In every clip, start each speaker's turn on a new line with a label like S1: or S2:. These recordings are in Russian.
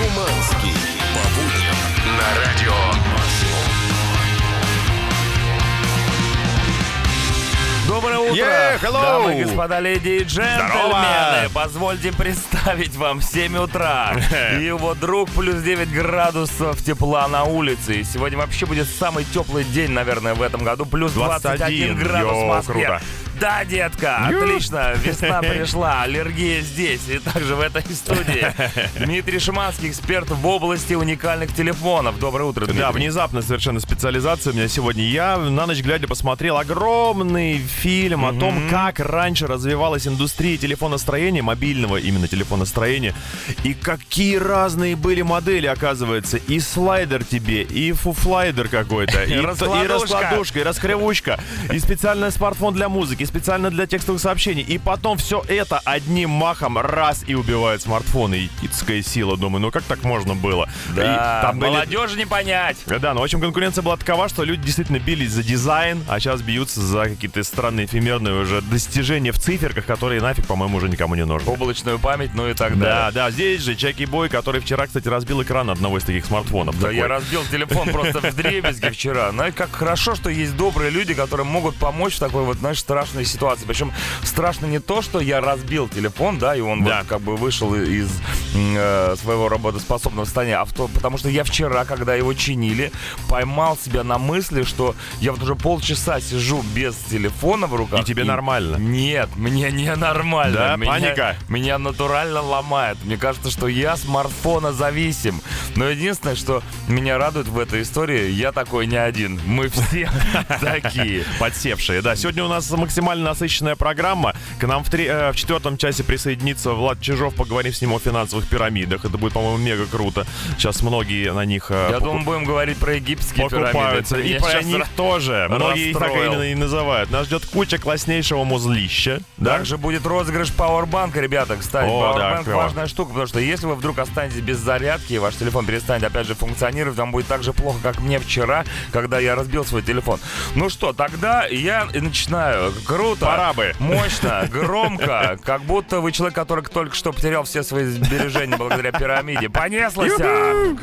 S1: Шуманский. По будням на радио
S2: Доброе утро,
S3: Yeah, hello.
S2: дамы и господа, леди и джентльмены.
S3: Здорово.
S2: Позвольте представить вам 7 утра. Его друг плюс 9 градусов тепла на улице. И сегодня вообще будет самый теплый день, наверное, в этом году. Плюс 21,
S3: 21.
S2: градус в
S3: Йоу,
S2: Москве.
S3: круто.
S2: Да, детка, отлично. Весна пришла, аллергия здесь. И также в этой студии Дмитрий Шиманский, эксперт в области уникальных телефонов. Доброе утро, Дмитрий.
S3: Да, внезапно совершенно специализация у меня сегодня. Я на ночь глядя посмотрел огромный фильм о том, как раньше развивалась индустрия телефоностроения, мобильного именно телефоностроения, и какие разные были модели, оказывается. И слайдер тебе, и фуфлайдер какой-то, и, и
S2: Раскладушка.
S3: и раскрывучка, и специальный смартфон для музыки, и специально для текстовых сообщений. И потом все это одним махом раз и убивает смартфоны. И итская сила, думаю, ну как так можно было?
S2: Да,
S3: И там были-
S2: молодежи не понять.
S3: да, ну, в общем, конкуренция была такова, что люди действительно бились за дизайн, а сейчас бьются за какие-то странные эфемерные уже достижения в циферках, которые нафиг, по-моему, уже никому не нужны.
S2: Облачную память, ну и так
S3: Да,
S2: далее.
S3: да, здесь же Чеки Бой, который вчера, кстати, разбил экран одного из таких смартфонов.
S2: Да
S3: Такой.
S2: я разбил телефон просто в дребезги вчера. Ну и как хорошо, что есть добрые люди, которые могут помочь в такой вот, знаешь, страшной ситуации. Причем страшно не то, что я разбил телефон, да, и он
S3: Да.
S2: вот как бы вышел из э, своего работоспособного состояния, а в то- потому что я вчера, когда его чинили, поймал себя на мысли, что я вот уже полчаса сижу без телефона в руках.
S3: И тебе нормально?
S2: Нет, мне не нормально.
S3: Да,
S2: Меня-
S3: паника?
S2: меня натурально ломает. Мне кажется, что я смартфона зависим. Но единственное, что меня радует в этой истории, я такой не один. Мы все такие.
S3: Подсевшие, да. Сегодня у нас максимально насыщенная программа. К нам в, три- э, в четвертом часе присоединится Влад Чижов. Поговорим с ним о финансовых пирамидах. Это будет, по-моему, мега круто. Сейчас многие на них э,
S2: Я
S3: покуп-
S2: думаю, будем говорить про египетские
S3: покупаются.
S2: пирамиды.
S3: И про них тоже. Многие их так именно и называют. Нас ждет куча класснейшего музлища. Да?
S2: Также будет розыгрыш пауэрбанка, ребята. Кстати,
S3: О, да,
S2: пауэрбанк
S3: клево.
S2: важная штука, потому что если вы вдруг останетесь без зарядки, и ваш телефон перестанет опять же функционировать, вам будет так же плохо, как мне вчера, когда я разбил свой телефон. Ну что, тогда я и начинаю. Круто.
S3: Пора бы.
S2: Мощно, громко, как будто вы человек, который только что потерял все свои сбережения благодаря пирамиде. Понеслось! а!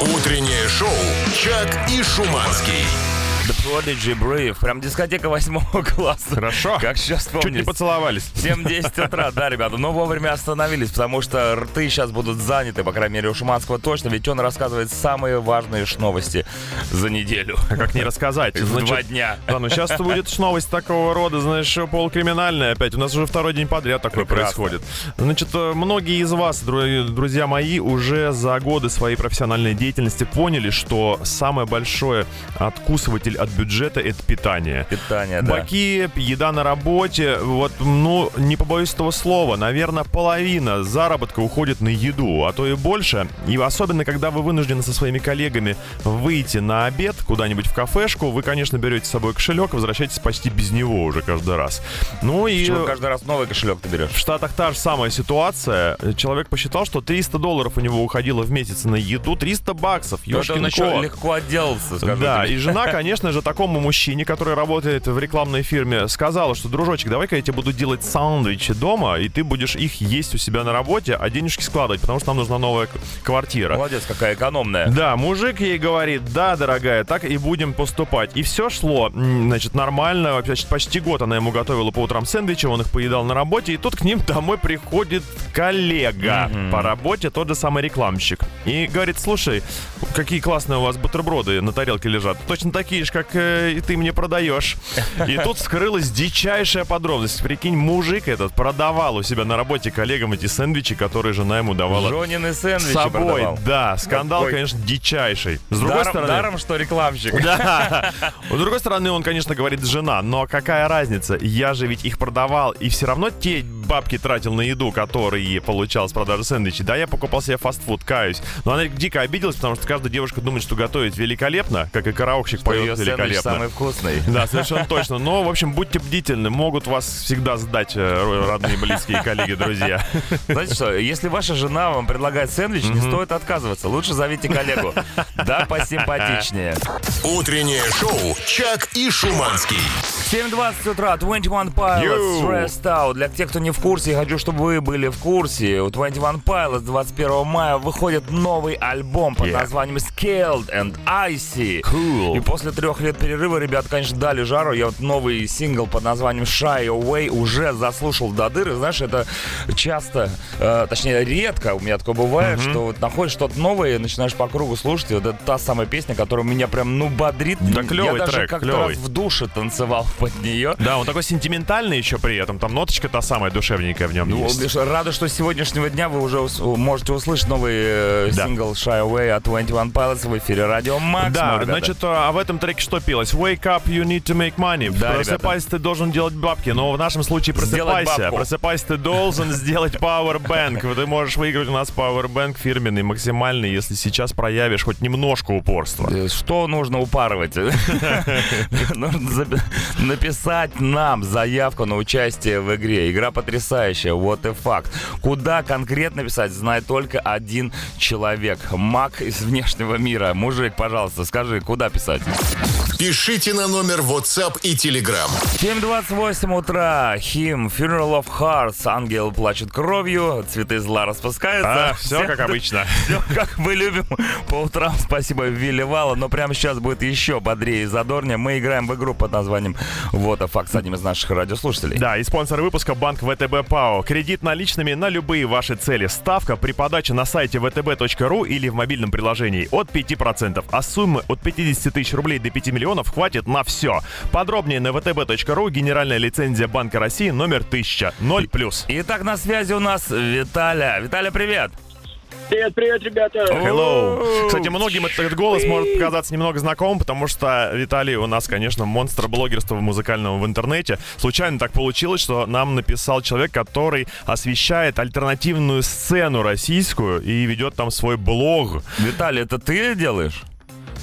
S1: Утреннее шоу «Чак и Шуманский».
S2: The Prodigy Brave. Прям дискотека восьмого класса.
S3: Хорошо.
S2: Как сейчас
S3: Чуть не
S2: помню.
S3: поцеловались.
S2: 7-10 утра, да, ребята, но вовремя остановились, потому что рты сейчас будут заняты, по крайней мере, у Шуманского точно, ведь он рассказывает самые важные новости за неделю.
S3: А Как не рассказать? Значит,
S2: два дня.
S3: Да, ну сейчас будет новость такого рода, знаешь, полукриминальная опять. У нас уже второй день подряд такое
S2: Прекрасно.
S3: происходит. Значит, э, многие из вас, дру- друзья мои, уже за годы своей профессиональной деятельности поняли, что самое большое откусыватель от бюджета — это питание.
S2: Питание, да.
S3: Баки, еда на работе, вот, ну, не побоюсь этого слова, наверное, половина заработка уходит на еду, а то и больше. И особенно, когда вы вынуждены со своими коллегами выйти на обед куда-нибудь в кафешку, вы, конечно, берете с собой кошелек, возвращаетесь почти без него уже каждый раз. Ну и...
S2: Почему каждый раз новый кошелек ты берешь?
S3: В Штатах та же самая ситуация. Человек посчитал, что 300 долларов у него уходило в месяц на еду. 300 баксов.
S2: Это он еще легко отделался, скажу
S3: Да,
S2: тебе.
S3: и жена, конечно же, такому мужчине, который работает в рекламной фирме, сказала, что, дружочек, давай-ка я тебе буду делать сандвичи дома, и ты будешь их есть у себя на работе, а денежки складывать, потому что нам нужна новая квартира.
S2: Молодец, какая экономная.
S3: Да, мужик ей говорит, да, дорогая, так и будем поступать. И все шло, значит, нормально. Вообще, почти год она ему готовила по утрам сэндвичи, он их поедал на работе, и тут к ним домой приходит коллега по работе, тот же самый рекламщик. И говорит, слушай, какие классные у вас бутерброды на тарелке лежат. Точно такие же, как э, ты мне продаешь. И тут вскрылась дичайшая подробность. Прикинь, мужик этот продавал у себя на работе коллегам эти сэндвичи, которые жена ему давала
S2: Жонины
S3: с
S2: сэндвичи
S3: собой,
S2: продавал.
S3: да, скандал,
S2: Какой?
S3: конечно, дичайший. С другой
S2: Даром,
S3: стороны,
S2: даром, что рекламщик.
S3: да. С другой стороны, он, конечно, говорит жена, но какая разница? Я же ведь их продавал, и все равно те бабки тратил на еду, которые получал с продажи сэндвичей. Да, я покупал себе фастфуд, каюсь. Но она дико обиделась, потому что каждая девушка думает, что готовить великолепно, как и караухщик поет великолепно.
S2: самый вкусный.
S3: Да, совершенно точно. Но, в общем, будьте бдительны. Могут вас всегда сдать э, родные, близкие, коллеги, друзья.
S2: Знаете что, если ваша жена вам предлагает сэндвич, не стоит отказываться. Лучше зовите коллегу. Да, посимпатичнее.
S1: Утреннее шоу «Чак и Шуманский».
S2: 7.20 утра, 21 Pilots. Stressed Out. Для тех, кто не в курсе, я хочу, чтобы вы были в курсе. У 21 Pilots 21 мая выходит новый альбом под
S3: Yeah.
S2: названием Scaled and Icy.
S3: Cool.
S2: И после трех лет перерыва ребят, конечно, дали жару. Я вот новый сингл под названием Shy Away уже заслушал до дыры. Знаешь, это часто, э, точнее, редко у меня такое бывает, что вот находишь что-то новое и начинаешь по кругу слушать. И вот это та самая песня, которая меня прям, ну, бодрит.
S3: Да,
S2: Я
S3: клёвый
S2: даже
S3: трек,
S2: как-то
S3: клёвый.
S2: раз в душе танцевал под нее.
S3: Да, он такой сентиментальный еще при этом. Там ноточка та самая душевненькая в нем
S2: Ну,
S3: есть.
S2: Рада, что с сегодняшнего дня вы уже ус- можете услышать новый э,
S3: Да.
S2: сингл Shy Away от 21 Pilots в эфире Радио Макс.
S3: Да, значит, а в этом треке что пелось? Wake up, you need to make money.
S2: Да,
S3: Просыпайся, ты должен делать бабки. Но в нашем случае просыпайся. Просыпайся, ты должен сделать Powerbank. Ты можешь выиграть у нас Powerbank фирменный, максимальный, если сейчас проявишь хоть немножко упорства.
S2: Э, Что нужно упарывать? Нужно написать нам заявку на участие в игре. Игра потрясающая, вот и факт. Куда конкретно писать, знает только один человек. Маг из внешнего мира. Мужик, пожалуйста, скажи, куда писать?
S1: Пишите на номер WhatsApp и Telegram.
S2: 7.28 утра. Хим, Funeral of Hearts. Ангел плачет кровью, цветы зла распускаются.
S3: А, все как обычно.
S2: Все, как мы любим по утрам. Спасибо, Вилли Вала. Но прямо сейчас будет еще бодрее и задорнее. Мы играем в игру под названием «Вот а факт» с одним из наших радиослушателей.
S3: Да, и спонсор выпуска банк ВТБ ПАО. Кредит наличными на любые ваши цели. Ставка при подаче на сайте vtb.ru или в мобильном приложении от 5%, а суммы от 50 тысяч рублей до 5 миллионов хватит на все. Подробнее на vtb.ru. Генеральная лицензия Банка России номер 1000. 0+.
S2: Итак, на связи у нас Виталя. Виталя, привет!
S4: Привет, привет, ребята.
S3: Hello. Кстати, многим этот голос может показаться немного знакомым, потому что Виталий у нас, конечно, монстр блогерства музыкального в интернете. Случайно так получилось, что нам написал человек, который освещает альтернативную сцену российскую и ведет там свой блог.
S2: Виталий, это ты делаешь?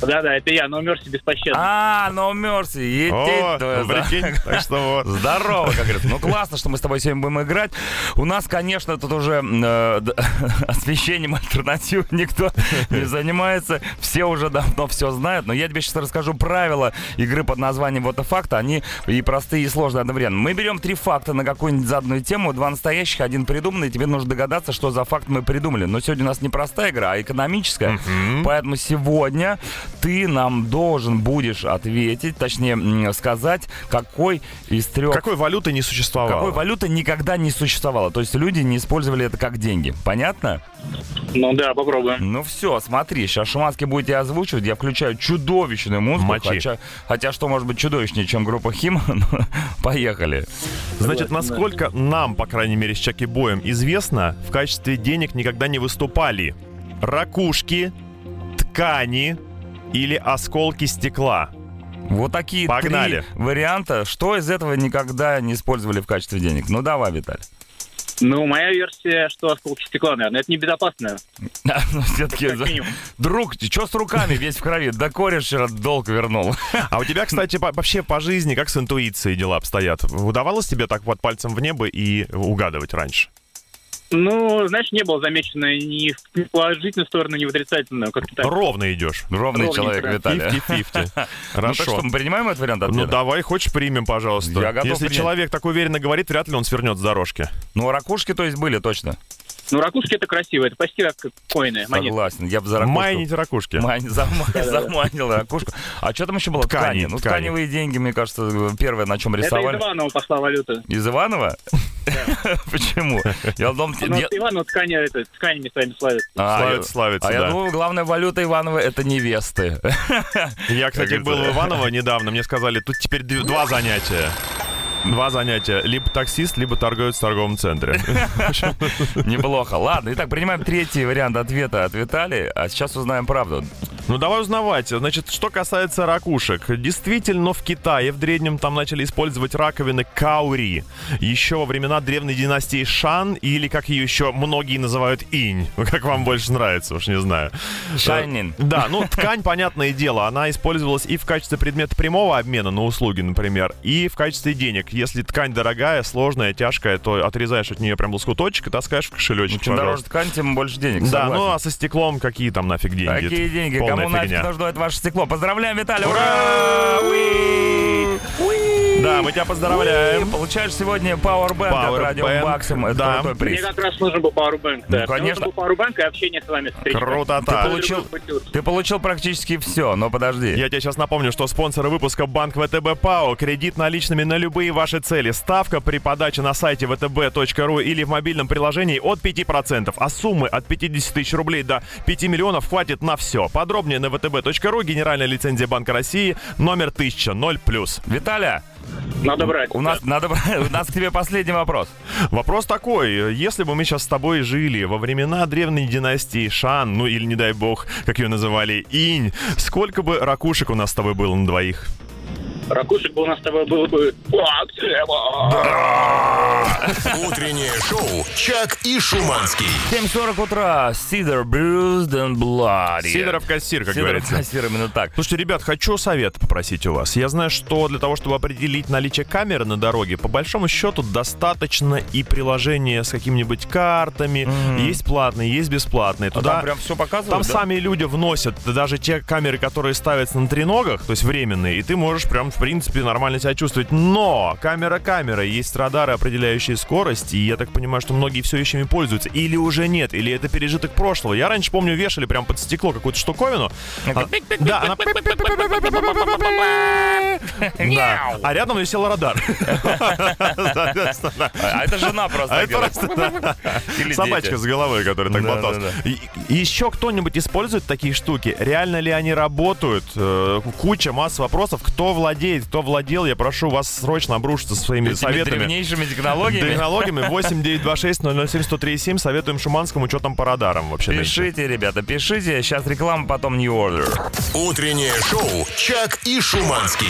S4: Да-да, это я, но Мерси беспощадно.
S2: А, no mercy.
S3: О, прикинь, так что вот.
S2: Здорово, как говорится. Ну классно, что мы с тобой сегодня будем играть. У нас, конечно, тут уже э, освещением альтернатив никто не занимается. Все уже давно все знают. Но я тебе сейчас расскажу правила игры под названием «Вот и факты». Они и простые, и сложные одновременно. Мы берем три факта на какую-нибудь заданную тему. Два настоящих, один придуманный. Тебе нужно догадаться, что за факт мы придумали. Но сегодня у нас не простая игра, а экономическая. Поэтому сегодня ты нам должен будешь ответить, точнее сказать, какой из трех...
S3: Какой валюты не существовало?
S2: Какой валюты никогда не существовало. То есть люди не использовали это как деньги. Понятно?
S4: Ну да, попробуем.
S2: Ну все, смотри, сейчас Шуманский будет тебя озвучивать. Я включаю чудовищную музыку.
S3: Мочи.
S2: Хотя, хотя что может быть чудовищнее, чем группа Хим? Ну, Поехали.
S3: Значит, насколько нам, по крайней мере, с Чаки Боем известно, в качестве денег никогда не выступали ракушки, ткани или осколки стекла.
S2: Вот такие
S3: Погнали.
S2: три варианта. Что из этого никогда не использовали в качестве денег? Ну давай, Виталий.
S4: Ну, моя версия, что осколки стекла, наверное, это небезопасно.
S2: Ну, все-таки, друг, что с руками весь в крови? Да кореш вчера долг вернул.
S3: А у тебя, кстати, вообще по жизни, как с интуицией дела обстоят? Удавалось тебе так вот пальцем в небо и угадывать раньше?
S4: Ну, знаешь, не было замечено ни в положительную сторону, ни в отрицательную. Как-то так.
S3: Ровно идешь.
S2: Ровный
S4: Ровненько,
S2: человек,
S4: да.
S2: Виталий.
S3: 50-50.
S2: Ну так
S3: Хорошо.
S2: что, мы принимаем этот вариант
S3: Ну
S2: ответа?
S3: давай, хочешь, примем, пожалуйста.
S2: Я готов
S3: Если
S2: принять.
S3: человек так уверенно говорит, вряд ли он свернет с дорожки.
S2: Ну, ракушки, то есть, были точно.
S4: Ну, ракушки это красиво, это почти как коины, монеты.
S2: Согласен. Я бы за ракушку...
S3: Майнить ракушки.
S2: Мань, зама- заманил ракушку. А что там еще было?
S3: Ткани,
S2: Ну,
S3: ткани.
S2: тканевые деньги, мне кажется, первое, на чем
S4: Это из
S2: рисовали.
S4: Иванова пошла валюта.
S2: Из Иванова? Почему? Я думал...
S4: Иванова ткани, это, тканями своими славятся.
S2: А,
S3: Славится, славится,
S2: А я думал, главная валюта Иванова это невесты.
S3: Я, кстати, был в Иваново недавно. Мне сказали, тут теперь два занятия. Два занятия. Либо таксист, либо торговец в торговом центре.
S2: Неплохо. Ладно, итак, принимаем третий вариант ответа от Виталия, а сейчас узнаем правду.
S3: Ну, давай узнавать. Значит, что касается ракушек. Действительно, в Китае в древнем там начали использовать раковины каури. Еще во времена древней династии Шан, или, как ее еще многие называют, инь. Как вам больше нравится, уж не знаю.
S2: Шайнин.
S3: Э, Да, ну, ткань, понятное дело, она использовалась и в качестве предмета прямого обмена на услуги, например, и в качестве денег. Если ткань дорогая, сложная, тяжкая, то отрезаешь от нее прям лоскуточек и таскаешь в кошелечек,
S2: Чем дороже
S3: пожалуйста.
S2: ткань, тем больше денег.
S3: Да,
S2: согласен.
S3: ну а со стеклом какие там нафиг деньги?
S2: Какие деньги?
S3: Полная
S2: Кому нафиг
S3: фигня.
S2: нужно это ваше стекло? Поздравляем, Виталий! Ура! Уи! Уи!
S3: Да, мы тебя поздравляем.
S2: получаешь сегодня Powerbank от
S3: Powerbank,
S2: Радио Максим. Это
S3: да.
S2: крутой
S4: Мне
S2: приз.
S4: как раз нужен был Powerbank. Да. Мне
S2: конечно.
S4: нужен был Powerbank и общение с вами. с Речкой.
S3: Круто,
S2: Ты получил, ты получил практически все, но подожди.
S3: Я тебе сейчас напомню, что спонсоры выпуска Банк ВТБ ПАО. Кредит наличными на любые ваши цели. Ставка при подаче на сайте vtb.ru или в мобильном приложении от 5%. А суммы от 50 тысяч рублей до 5 миллионов хватит на все. Подробнее на vtb.ru. Генеральная лицензия Банка России. Номер 1000. 0+.
S2: Виталя,
S4: Надо брать.
S2: у нас, надо, брать- у нас к тебе последний вопрос.
S3: Вопрос такой. Если бы мы сейчас с тобой жили во времена древней династии Шан, ну или, не дай бог, как ее называли, Инь, сколько бы ракушек у нас с тобой было на двоих?
S4: Ракушек бы у нас с тобой был бы...
S1: Утреннее шоу «Чак и Шуманский».
S2: 7.40 утра. Сидор Bruised and Bloody.
S3: Сидоров кассир, как
S2: Сидоров
S3: говорится.
S2: кассир, именно так.
S3: Слушайте, ребят, хочу совет попросить у вас. Я знаю, что для того, чтобы определить наличие камеры на дороге, по большому счету достаточно и приложения с какими-нибудь картами. Есть платные, есть бесплатные.
S2: А
S3: Туда
S2: там прям все показывают,
S3: Там
S2: да?
S3: сами люди вносят даже те камеры, которые ставятся на треногах, то есть временные, и ты можешь прям, в принципе, нормально себя чувствовать. Но камера камера, есть радары, определяющие скорость, и я так понимаю, что многие все еще ими пользуются. Или уже нет, или это пережиток прошлого. Я раньше, помню, вешали прям под стекло какую-то штуковину. А- Да, она... Да. А рядом висел радар.
S2: А это жена просто
S3: а собачка с головой, которая так болталась. еще кто-нибудь использует такие штуки? Реально ли они работают? Э, Куча, масса вопросов. Кто владеет, кто владел? Я прошу вас срочно обрушиться своими советами.
S2: древнейшими технологиями.
S3: Технологиями 8 926 007 103 Советуем Шуманскому, что там по радарам вообще. нынче.
S2: Пишите, ребята, пишите. Сейчас реклама, потом New Order.
S1: Утреннее шоу «Чак и Шуманский».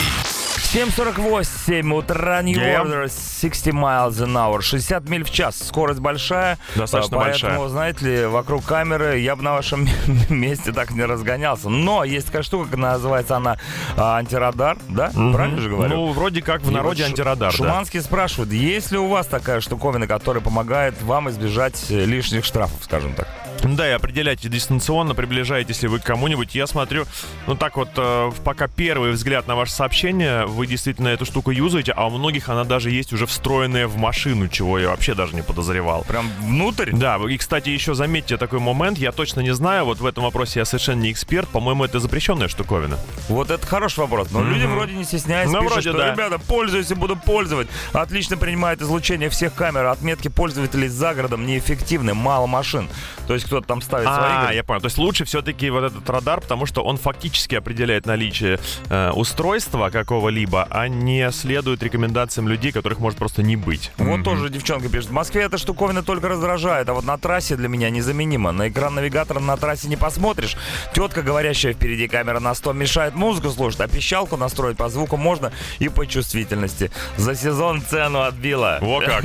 S2: 7.48 утра, New
S3: Yeah.
S2: Order, 60 miles an hour, 60 миль в час, скорость большая.
S3: Достаточно
S2: Поэтому,
S3: большая.
S2: знаете ли, вокруг камеры я бы на вашем месте так не разгонялся. Но есть такая штука, называется она а, антирадар, да? Правильно же говорю?
S3: Ну, вроде как в
S2: И
S3: народе
S2: вот
S3: антирадар, да.
S2: Шуманский спрашивает, есть ли у вас такая штуковина, которая помогает вам избежать э, лишних штрафов, скажем так?
S3: Да, и определяйте дистанционно, приближаетесь ли вы к кому-нибудь. Я смотрю, ну так вот, э, пока первый взгляд на ваше сообщение, вы действительно эту штуку юзаете, а у многих она даже есть уже встроенная в машину, чего я вообще даже не подозревал.
S2: Прям внутрь?
S3: Да, и, кстати, еще заметьте такой момент, я точно не знаю, вот в этом вопросе я совершенно не эксперт, по-моему, это запрещенная штуковина.
S2: Вот это хороший вопрос. Но люди вроде не стесняются,
S3: Ну,
S2: пишут,
S3: вроде
S2: что,
S3: да.
S2: ребята, пользуюсь и буду пользовать. Отлично принимает излучение всех камер. Отметки пользователей за городом неэффективны, мало машин. То есть кто-то там ставит свои.
S3: А, я понял. То есть лучше все-таки вот этот радар, потому что он фактически определяет наличие э, устройства какого-либо, а не следует рекомендациям людей, которых может просто не быть.
S2: Вот тоже девчонка пишет. В Москве эта штуковина только раздражает, а вот на трассе для меня незаменима. На экран навигатора на трассе не посмотришь. Тетка, говорящая впереди камера на 100, мешает музыку слушать, а пищалку настроить по звуку можно и по чувствительности. За сезон цену отбила.
S3: Во как.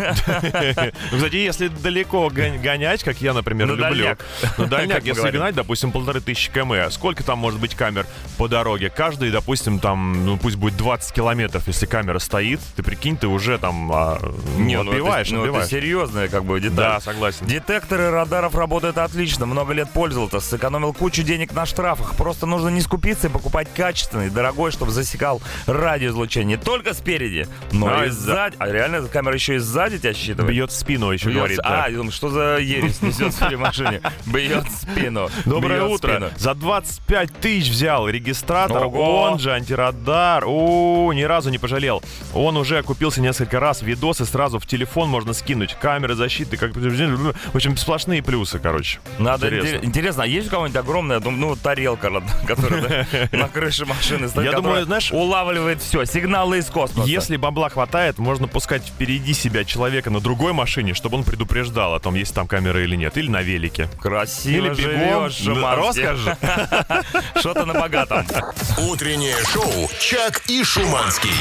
S3: Ну, Кстати, если далеко гон- гонять, как я, например,
S2: На
S3: люблю. На дальняк, если гнать, допустим, полторы тысячи км, сколько там может быть камер по дороге? Каждый, допустим, там, ну пусть будет 20 километров, если камера стоит, ты прикинь, ты уже там а,
S2: Не,
S3: ну,
S2: ну
S3: отбиваешь,
S2: это, ну, это
S3: отбиваешь.
S2: серьезная как бы деталь.
S3: Да, согласен.
S2: Детекторы радаров работают отлично. Много лет пользовался, сэкономил кучу денег на штрафах. Просто нужно не скупиться и покупать качественный, дорогой, чтобы засекал радиоизлучение. Не только спереди, но
S3: А,
S2: и сзади. А реально эта камера еще и сзади тебя считывает?
S3: Бьет в спину еще
S2: Бьет-
S3: говорит.
S2: А, я думаю, что за ересь несет в своей машине? Бьет спину.
S3: Доброе
S2: бьет
S3: утро.
S2: спину.
S3: За 25 тысяч взял регистратор,
S2: Ого.
S3: он же антирадар. О, ни разу не пожалел. Он уже купился несколько раз. Видосы сразу в телефон можно скинуть. Камеры защиты, как... В общем, сплошные плюсы, короче.
S2: Надо
S3: Интересно.
S2: интересно. интересно, а есть у кого-нибудь огромная, ну, тарелка, которая на крыше машины стоит,
S3: Я думаю, знаешь-
S2: улавливает все, сигналы из космоса.
S3: Если бабла хватает, можно пускать впереди себя человека на другой машине, чтобы он предупреждал о том, есть там камера или нет. Или на велике.
S2: Красиво
S3: Или бегом.
S2: живешь.
S3: Роскошь.
S2: Что-то на богатом.
S1: Утреннее шоу «Чак и Шуманский».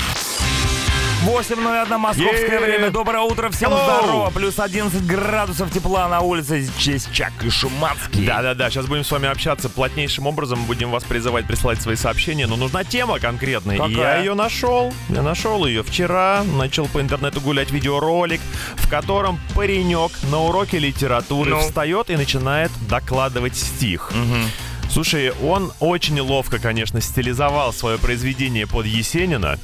S2: 8.01 московское
S3: Е-е-е.
S2: время. Доброе утро, всем
S3: Hello.
S2: здорово. Плюс 11 градусов тепла на улице. Честь Чак и Шуманский.
S3: Да-да-да, сейчас будем с вами общаться плотнейшим образом, будем вас призывать присылать свои сообщения, но нужна тема конкретная.
S2: Какая?
S3: я ее нашел. Я нашел ее вчера, начал по интернету гулять видеоролик, в котором паренек на уроке литературы
S2: Ну?
S3: встает и начинает докладывать стих. Слушай, он очень ловко, конечно, стилизовал свое произведение под Есенина.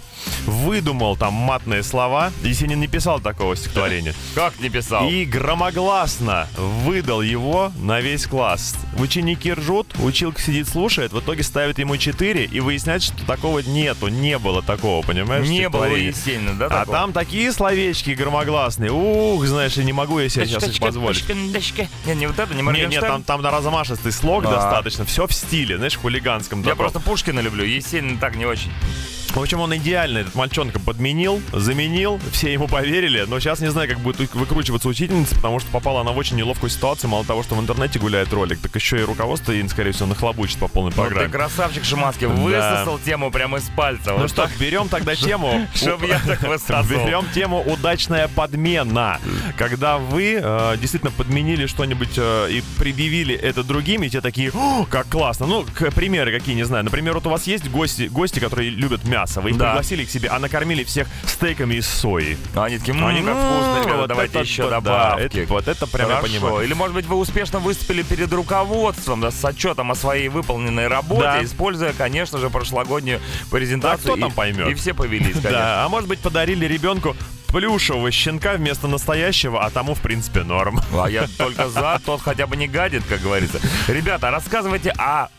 S3: Выдумал там матные слова. Есенин не писал такого стихотворения.
S2: Как не писал?
S3: И громогласно выдал его на весь класс. Ученики ржут, училка сидит, слушает, в итоге ставит ему 4 и выясняет, что такого нету, не было такого, понимаешь?
S2: Не было. Есенина, да,
S3: А
S2: такого?
S3: там такие словечки громогласные. Ух, знаешь, я не могу я себе сейчас их позволить.
S2: Не, не вот это, не
S3: Не, не,
S2: Моргенштерн.
S3: там, там на размашистый слог
S2: А.
S3: достаточно. Все в стиле, знаешь, хулиганском.
S2: Я просто Пушкина люблю, Есенин так не очень.
S3: В общем, он идеально этот мальчонка подменил, заменил, все ему поверили, но сейчас не знаю, как будет выкручиваться учительница, потому что попала она в очень неловкую ситуацию. Мало того, что в интернете гуляет ролик, так еще и руководство ей, скорее всего, нахлобучит по полной
S2: ты
S3: программе.
S2: красавчик Шиманский, высосал тему прямо из пальца.
S3: Ну
S2: Вот
S3: что,
S2: так,
S3: берем тогда тему.
S2: чтоб я так высосал.
S3: Берем тему удачная подмена. Когда вы э, действительно подменили что-нибудь э, и предъявили это другим, и те такие, «О, как классно. Ну, к- примеры какие, не знаю. Например, вот у вас есть гости, гости, которые любят мясо. Вы их
S2: Да.
S3: пригласили к себе, а накормили всех стейками из сои.
S2: А Они такие,
S3: Они
S2: «М, как вкусно, ребята,
S3: вот
S2: давайте
S3: это
S2: еще
S3: вот, да,
S2: добавки.
S3: это- вот это прям я понимаю.
S2: Или, может быть, вы успешно выступили перед руководством да, с отчетом о своей выполненной работе,
S3: Да.
S2: используя, конечно же, прошлогоднюю презентацию.
S3: Да кто там
S2: И-
S3: поймет?
S2: И все повелись, конечно.
S3: Да, а может быть подарили ребенку плюшевого щенка вместо настоящего, а тому, в принципе, норм.
S2: А я только за, тот хотя бы не гадит, как говорится. Ребята, рассказывайте об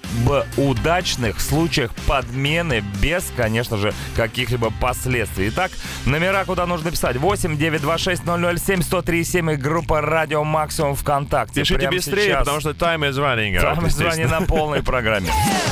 S2: удачных случаях подмены без, конечно же, каких-либо последствий. Итак, номера, куда нужно писать. 8 926 007 103 и группа Радио Максимум ВКонтакте.
S3: Пишите
S2: Прямо
S3: быстрее,
S2: сейчас.
S3: потому что time is running out,
S2: Там звони
S3: естественно.
S2: на полной программе.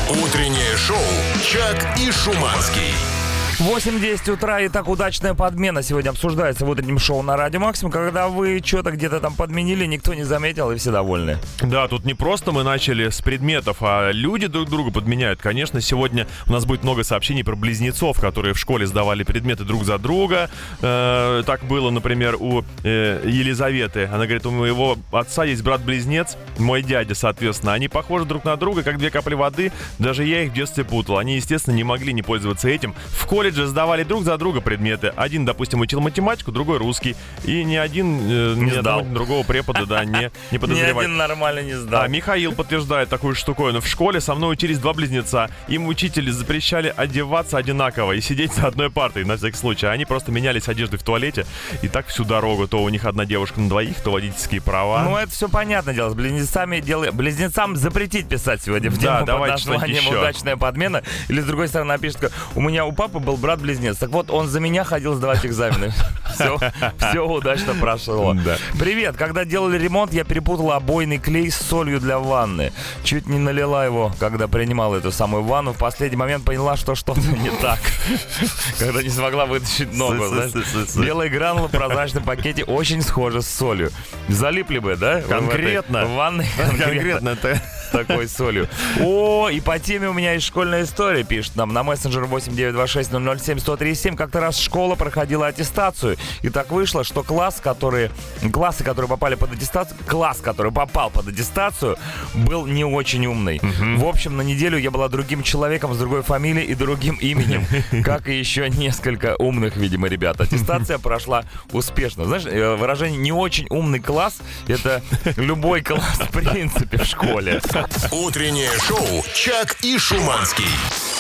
S1: Утреннее шоу «Чак и Шуманский».
S2: 8.10 утра и так удачная подмена сегодня обсуждается в утреннем шоу на Радио Максимум, когда вы что-то где-то там подменили, никто не заметил и все довольны.
S3: Да, тут не просто мы начали с предметов, а люди друг друга подменяют. Конечно, сегодня у нас будет много сообщений про близнецов, которые в школе сдавали предметы друг за друга. Э, так было, например, у э, Елизаветы. Она говорит, у моего отца есть брат-близнец, мой дядя, соответственно. Они похожи друг на друга, как две капли воды. Даже я их в детстве путал. Они, естественно, не могли не пользоваться этим. В колледже сдавали друг за друга предметы. Один, допустим, учил математику, другой русский. И ни один э, ни
S2: сдал.
S3: одного, ни другого препода, да, не, не
S2: Ни
S3: подозревает.
S2: один нормально не сдал.
S3: Да, Михаил подтверждает такую штуковину. В школе со мной учились два близнеца. Им учители запрещали одеваться одинаково и сидеть за одной партой на всякий случай. Они просто менялись одеждой в туалете. И так всю дорогу. То у них одна девушка на двоих, то водительские права.
S2: Ну, это все понятно дело. С близнецами дело... Близнецам запретить писать сегодня в
S3: Да,
S2: тему под
S3: давайте что-нибудь
S2: названием
S3: еще.
S2: «Удачная подмена». Или, с другой стороны, напишет, у меня у папы был брат-близнец. Так вот, он за меня ходил сдавать экзамены. Все, все удачно прошло.
S3: Да.
S2: Привет. Когда делали ремонт, я перепутала обойный клей с солью для ванны. Чуть не налила его, когда принимала эту самую ванну. В последний момент поняла, что что-то не так. Когда не смогла вытащить ногу. Белые гранулы в прозрачном пакете очень схожи с солью. Залипли бы, да? в
S3: Конкретно.
S2: ванной
S3: Конкретно
S2: с такой солью. О, и по теме у меня есть школьная история, пишет нам на мессенджер 8926-007-1037. Как-то раз школа проходила аттестацию. И так вышло, что класс, которые, классы, которые попали под аттестацию, класс, который попал под аттестацию, был не очень умный. В общем, на неделю я была другим человеком с другой фамилией и другим именем, как и еще несколько умных, видимо, ребят. Аттестация прошла успешно. Знаешь, э, выражение «не очень умный класс» — это любой класс, в принципе, в школе.
S1: Утреннее шоу «Чак и Шуманский».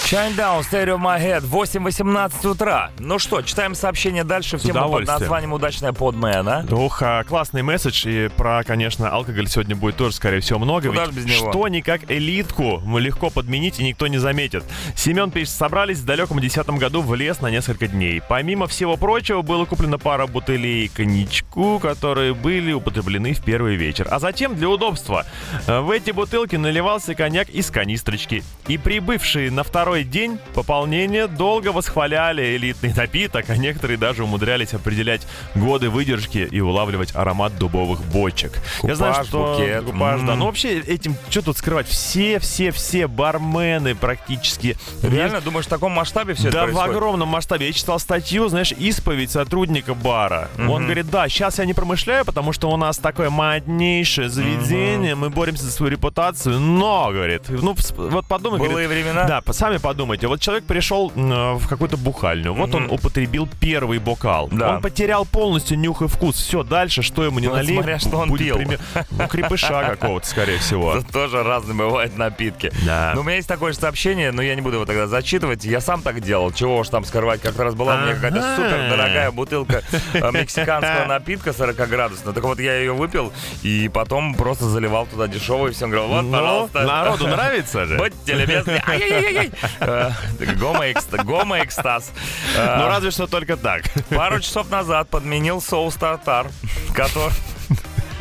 S2: Shine Down, Stereo My Head, 8.18 утра. Ну что, читаем сообщение дальше в тему под названием «Удачная подмена».
S3: Ух, классный месседж. И про, конечно, алкоголь сегодня будет тоже, скорее всего, много.
S2: Куда
S3: Ведь
S2: без него?
S3: Что никак элитку мы легко подменить, и никто не заметит. Семен пишет, собрались в далеком десятом году в лес на несколько дней. Помимо всего прочего, было куплено пара бутылей коньячку, которые были употреблены в первый вечер. А затем, для удобства, э, в эти бутылки наливался коньяк из канистрочки. И прибывшие на второй день пополнение долго восхваляли элитный напиток, а некоторые даже умудрялись определять годы выдержки и улавливать аромат дубовых бочек. Я знаю,
S2: Купаж,
S3: что...
S2: букет.
S3: Купаж, да.
S2: М.
S3: Ну, вообще, этим, что тут скрывать? Все, все, все бармены практически.
S2: Реально, думаешь, в таком масштабе все
S3: Да,
S2: это
S3: в
S2: происходит?
S3: огромном масштабе. Я читал статью, знаешь, исповедь сотрудника бара. Он говорит, да, сейчас я не промышляю, потому что у нас такое моднейшее заведение, мы боремся за свою репутацию, но, говорит, ну, вот подумай,
S2: Былые
S3: говорит,
S2: времена?
S3: да, сами подумайте, вот человек пришел м, в какую-то бухальню, вот он
S2: Мгм.
S3: употребил первый бокал.
S2: Да.
S3: Он потерял полностью нюх и вкус. Все, дальше, что ему не
S2: Ну,
S3: налей,
S2: смотря что он
S3: будет
S2: пил.
S3: пример- Ну, крепыша какого-то, скорее всего.
S2: Тут тоже разные бывают напитки.
S3: Да.
S2: Но у меня есть такое же сообщение, но я не буду его тогда зачитывать. Я сам так делал. Чего уж там скрывать. Как-то раз была у меня какая-то супер дорогая бутылка э, мексиканского напитка 40-градусного. Так вот, я ее выпил и потом просто заливал туда дешевый. И все говорил, вот,
S3: Ну,
S2: пожалуйста.
S3: народу нравится же.
S2: Будьте любезны. Э, Гомо-экста- гомо-экстаз. Э,
S3: Ну, разве что только так.
S2: Пару часов назад подменил соус тартар, который...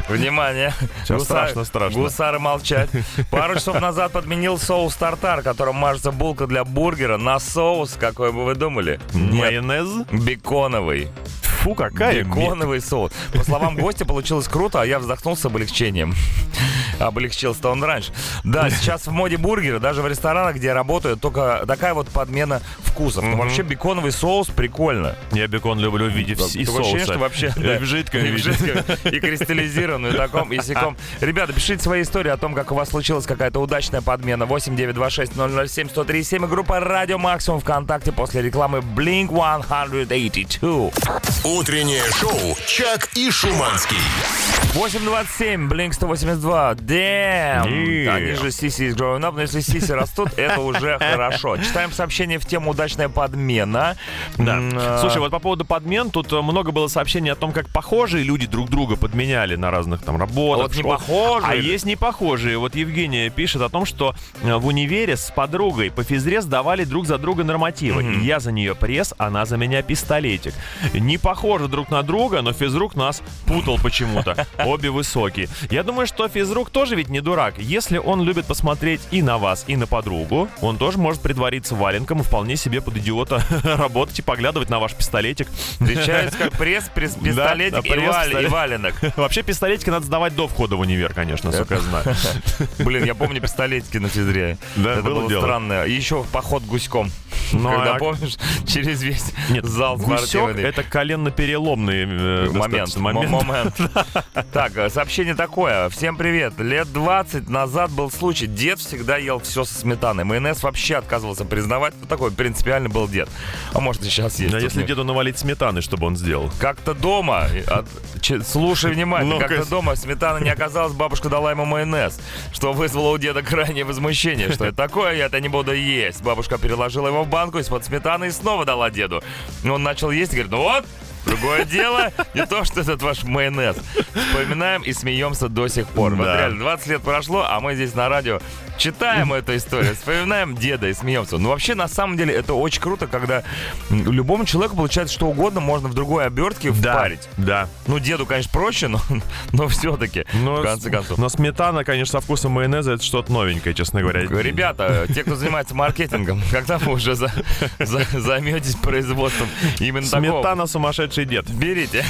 S2: Внимание.
S3: Сейчас страшно, страшно.
S2: Гусары молчать. Пару часов назад подменил соус тартар, которым мажется булка для бургера, на соус, какой бы вы думали? Нет,
S3: Майонез?
S2: беконовый.
S3: Фу, какая
S2: Беконовый соус. По словам гостя, получилось круто, а я вздохнул с облегчением. Облегчился-то он раньше. Да, сейчас в моде бургеры, даже в ресторанах, где я работаю, только такая вот подмена вкусов. Ну, вообще беконовый соус прикольно.
S3: Я бекон люблю в виде и соуса.
S2: что вообще
S3: И
S2: да,
S3: в жидком
S2: и в
S3: виде.
S2: жидком, и кристаллизированную, таком, и сяком. Ребята, пишите свои истории о том, как у вас случилась какая-то удачная подмена. 8 926 007 137 и группа Радио Максимум ВКонтакте после рекламы Blink 182.
S1: Утреннее шоу «Чак и Шуманский».
S2: 8.27, Blink 182. Damn!
S3: Yeah.
S2: Они же сиси is growing up, но если сиси растут, это уже хорошо. Читаем сообщение в тему «Удачная подмена».
S3: Да.
S2: Э,
S3: Слушай, вот по поводу подмен, тут э, много было сообщений о том, как похожие люди друг друга подменяли на разных там работах.
S2: Вот не похожие.
S3: А есть не похожие. Вот Евгения пишет о том, что э, в универе с подругой по физре сдавали друг за друга нормативы. Я за нее пресс, она за меня пистолетик. Не похожи друг на друга, но физрук нас путал почему-то. Обе высокие. Я думаю, что физрук тоже ведь не дурак. Если он любит посмотреть и на вас, и на подругу, он тоже может притвориться валенком и вполне себе под идиота работать и поглядывать на ваш пистолетик.
S2: Встречается как пресс, пресс, пистолетик
S3: да,
S2: и,
S3: пресс,
S2: валь- и
S3: пистолет.
S2: валенок.
S3: Вообще пистолетики надо сдавать до входа в универ, конечно, сука, я знаю.
S2: Блин, я помню пистолетики на физре.
S3: Да,
S2: Это
S3: было
S2: было странно. И еще поход гуськом.
S3: Ну,
S2: Когда,
S3: а-
S2: помнишь, через весь
S3: Нет,
S2: зал спортивный.
S3: это коленно-переломный э,
S2: момент.
S3: момент.
S2: момент. Так, сообщение такое. Всем привет. Лет 20 назад был случай. Дед всегда ел все со сметаной. Майонез вообще отказывался признавать. Ну, такой принципиальный был дед. А может и сейчас есть.
S3: А если деду навалить сметаны, чтобы он сделал?
S2: Как-то дома, от- че- слушай внимательно, как-то дома сметана не оказалась, бабушка дала ему майонез, что вызвало у деда крайнее возмущение. Что это такое, я это не буду есть. Бабушка переложила его в банку из-под сметаны и снова дала деду. Он начал есть и говорит, ну вот, Другое дело, не то, что этот ваш майонез. Вспоминаем и смеемся до сих пор. Вот
S3: Да.
S2: реально, 20 лет прошло, а мы здесь на радио читаем эту историю, вспоминаем деда и смеемся. Ну, вообще, на самом деле, это очень круто, когда любому человеку получается что угодно можно в другой обертке впарить.
S3: Да.
S2: Ну, деду, конечно, проще, но, но все-таки,
S3: Но,
S2: в конце концов.
S3: но сметана, конечно, со вкусом майонеза это что-то новенькое, честно говоря.
S2: Ребята, те, кто занимается маркетингом, когда вы уже за, за- займетесь производством именно такого?
S3: Сметана сумасшедший дед.
S2: Берите.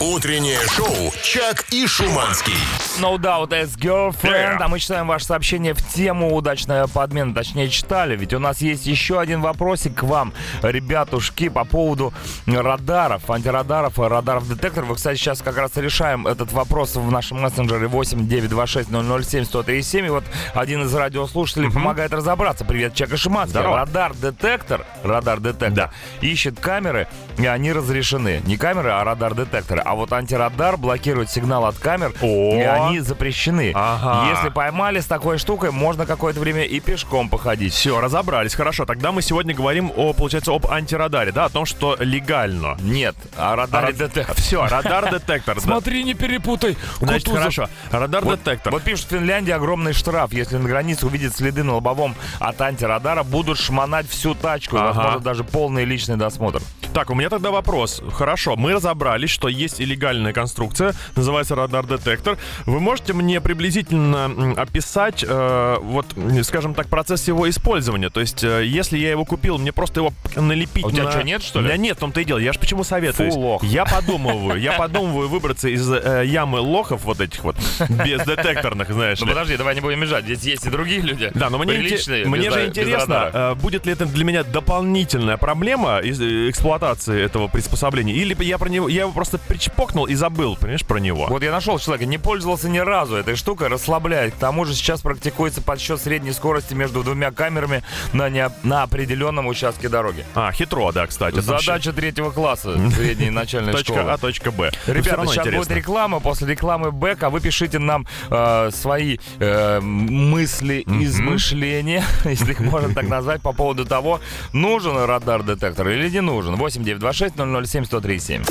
S1: Утреннее шоу «Чак и Шуманский».
S2: No doubt as girlfriend. А мы читаем ваше сообщение в тему удачная подмена. Точнее, читали. Ведь у нас есть еще один вопросик к вам, ребятушки, по поводу радаров, антирадаров, радаров детекторов. Вы, кстати, сейчас как раз решаем этот вопрос в нашем мессенджере 8 926 007 137. И вот один из радиослушателей помогает разобраться. Привет, Чека Шиманский.
S3: Здорово.
S2: Радар-детектор, радар-детектор
S3: Да.
S2: ищет камеры, и они разрешены. Не камеры, а радар-детекторы. А вот антирадар блокирует сигнал от камер,
S3: О!
S2: и они запрещены.
S3: Ага.
S2: Если поймали с такой штукой, можно какое-то время и пешком походить.
S3: Все, разобрались. Хорошо, тогда мы сегодня говорим о, получается, об антирадаре, да, о том, что легально.
S2: Нет, а радар-детектор.
S3: Все, радар-детектор. да.
S2: Смотри, не перепутай.
S3: Значит, хорошо. Радар-детектор.
S2: вот пишут, в Финляндии огромный штраф. Если на границе увидят следы на лобовом от антирадара, будут шмонать всю тачку. Возможно, даже полный личный досмотр.
S3: Так, у меня тогда вопрос. Хорошо, мы разобрались, что есть илlegальная конструкция, называется радар-детектор. Вы можете мне приблизительно описать, э, вот, скажем так, процесс его использования? То есть, э, если я его купил, мне просто его налепить
S2: А у тебя
S3: на-
S2: что, нет, что ли?
S3: Меня нет, в том-то и дело. Я же почему советуюсь?
S2: Фу, лох.
S3: Я подумываю, я подумываю выбраться из э, ямы лохов вот этих вот, без детекторных, знаешь
S2: Ну подожди, давай не будем мешать. Здесь есть и другие люди.
S3: Да, но мне, мне же интересно, э, будет ли это для меня дополнительная проблема э, эксплуатации эксплуатации этого приспособления. Или я про него, я его просто причпокнул и забыл, понимаешь, про него.
S2: Вот я нашел человека, не пользовался ни разу этой штукой, расслабляет. К тому же сейчас практикуется подсчет средней скорости между двумя камерами на, не, на определенном участке дороги.
S3: А, хитро, да, кстати.
S2: Задача третьего класса средней начальной
S3: Точка
S2: школы.
S3: А, точка Б.
S2: Ребята, сейчас будет реклама. После рекламы Бэк, а вы пишите нам э, свои э, мысли, измышления, если их можно так назвать, по поводу того, нужен радар-детектор или не нужен. 8 926 007 1037.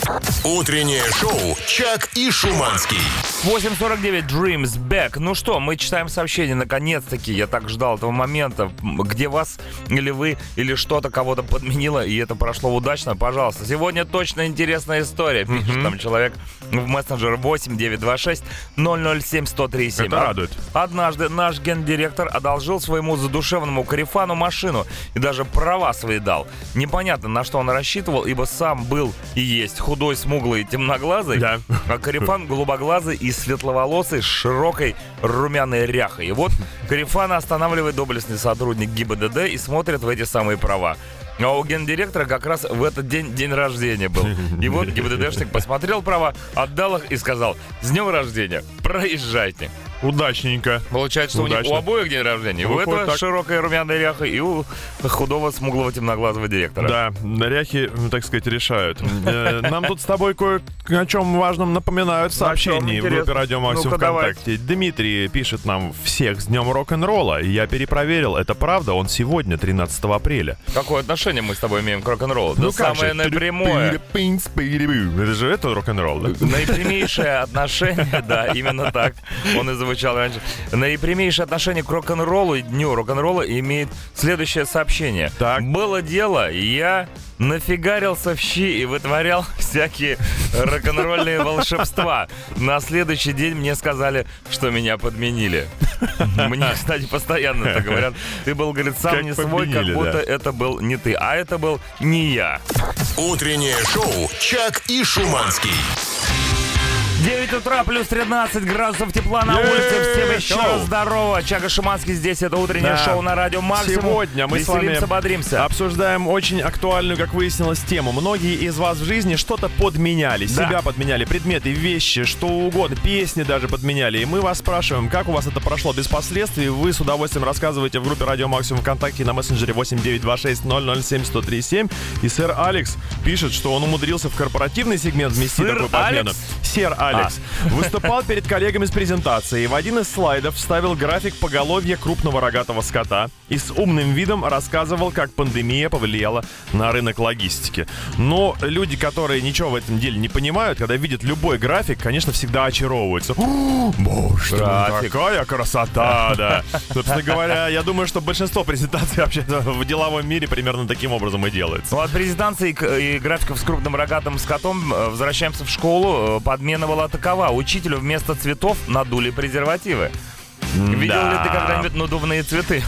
S1: Утреннее шоу «Чак и Шуманский».
S2: 8.49 Dreams Back. Ну что, мы читаем сообщение. Наконец-таки, я так ждал этого момента, где вас или вы, или что-то кого-то подменило, и это прошло удачно. Пожалуйста, сегодня точно интересная история. Пишет там человек в мессенджер 8926 007 1037.
S3: Это радует.
S2: Однажды наш гендиректор одолжил своему задушевному карифану машину и даже права свои дал. Непонятно, на что он рассчитывал, ибо сам был и есть худой, смуглый, темноглазый,
S3: Да.
S2: а карифан голубоглазый и светловолосый с широкой румяной ряхой. И вот карифана останавливает доблестный сотрудник ГИБДД и смотрит в эти самые права. А у гендиректора как раз в этот день день рождения был. И вот ГИБДДшник посмотрел права, отдал их и сказал «С днем рождения! Проезжайте!»
S3: Удачненько.
S2: Получается, что у, них,
S3: Удачно.
S2: у обоих день рождения. У
S3: Выходит
S2: этого
S3: так.
S2: широкая румяная ряха и у худого смуглого темноглазого директора.
S3: Да, наряхи, ну, так сказать, решают. Э, Нам тут с тобой кое о чем важном напоминают в сообщении в группе Радио
S2: давай.
S3: ВКонтакте. Дмитрий пишет нам всех с днем рок-н-ролла. Я перепроверил, это правда, он сегодня, 13 апреля.
S2: Какое отношение мы с тобой имеем к рок-н-роллу? да
S3: Ну
S2: самое напрямое.
S3: Это же это рок-н-ролл, да?
S2: Наипрямейшее отношение, да, именно так он и звучал раньше. Наипрямейшее отношение к рок-н-роллу и дню рок-н-ролла имеет следующее сообщение.
S3: Так.
S2: Было дело, я нафигарился в щи и вытворял всякие рок-н-ролльные волшебства. На следующий день мне сказали, что меня подменили. Мне, кстати, постоянно это говорят. Ты был, говорит, сам
S3: Как
S2: не свой, как будто
S3: да.
S2: это был не ты, а это был не я.
S1: Утреннее шоу «Чак и Шуманский».
S2: 9 утра, плюс 13 градусов тепла на улице. Всем еще раз здорово. Чага Шиманский здесь. Это утреннее
S3: Да.
S2: шоу на радио Максимум.
S3: Сегодня мы с вами
S2: Веселимся, бодримся.
S3: обсуждаем очень актуальную, как выяснилось, тему. Многие из вас в жизни что-то подменяли.
S2: Да.
S3: Себя подменяли, предметы, вещи, что угодно, песни даже подменяли. И мы вас спрашиваем, как у вас это прошло без последствий. Вы с удовольствием рассказываете в группе Радио Максимум ВКонтакте и на мессенджере 8926 007 1037. И сэр Алекс пишет, что он умудрился в корпоративный сегмент вмести
S2: Сэр
S3: такую подмену.
S2: Алекс?
S3: Сэр Алекс выступал перед коллегами с презентацией. В один из слайдов вставил график поголовья крупного рогатого скота и с умным видом рассказывал, как пандемия повлияла на рынок логистики. Но люди, которые ничего в этом деле не понимают, когда видят любой график, конечно, всегда очаровываются. «О, Боже, какая красота, да. Собственно говоря, я думаю, что большинство презентаций вообще в деловом мире примерно таким образом и делается.
S2: Ну, от презентации к- и графиков с крупным рогатым скотом э, возвращаемся в школу. Э, Подмена была такова. Учителю вместо цветов надули презервативы. Видел ли
S3: Да.
S2: ты когда-нибудь надувные цветы?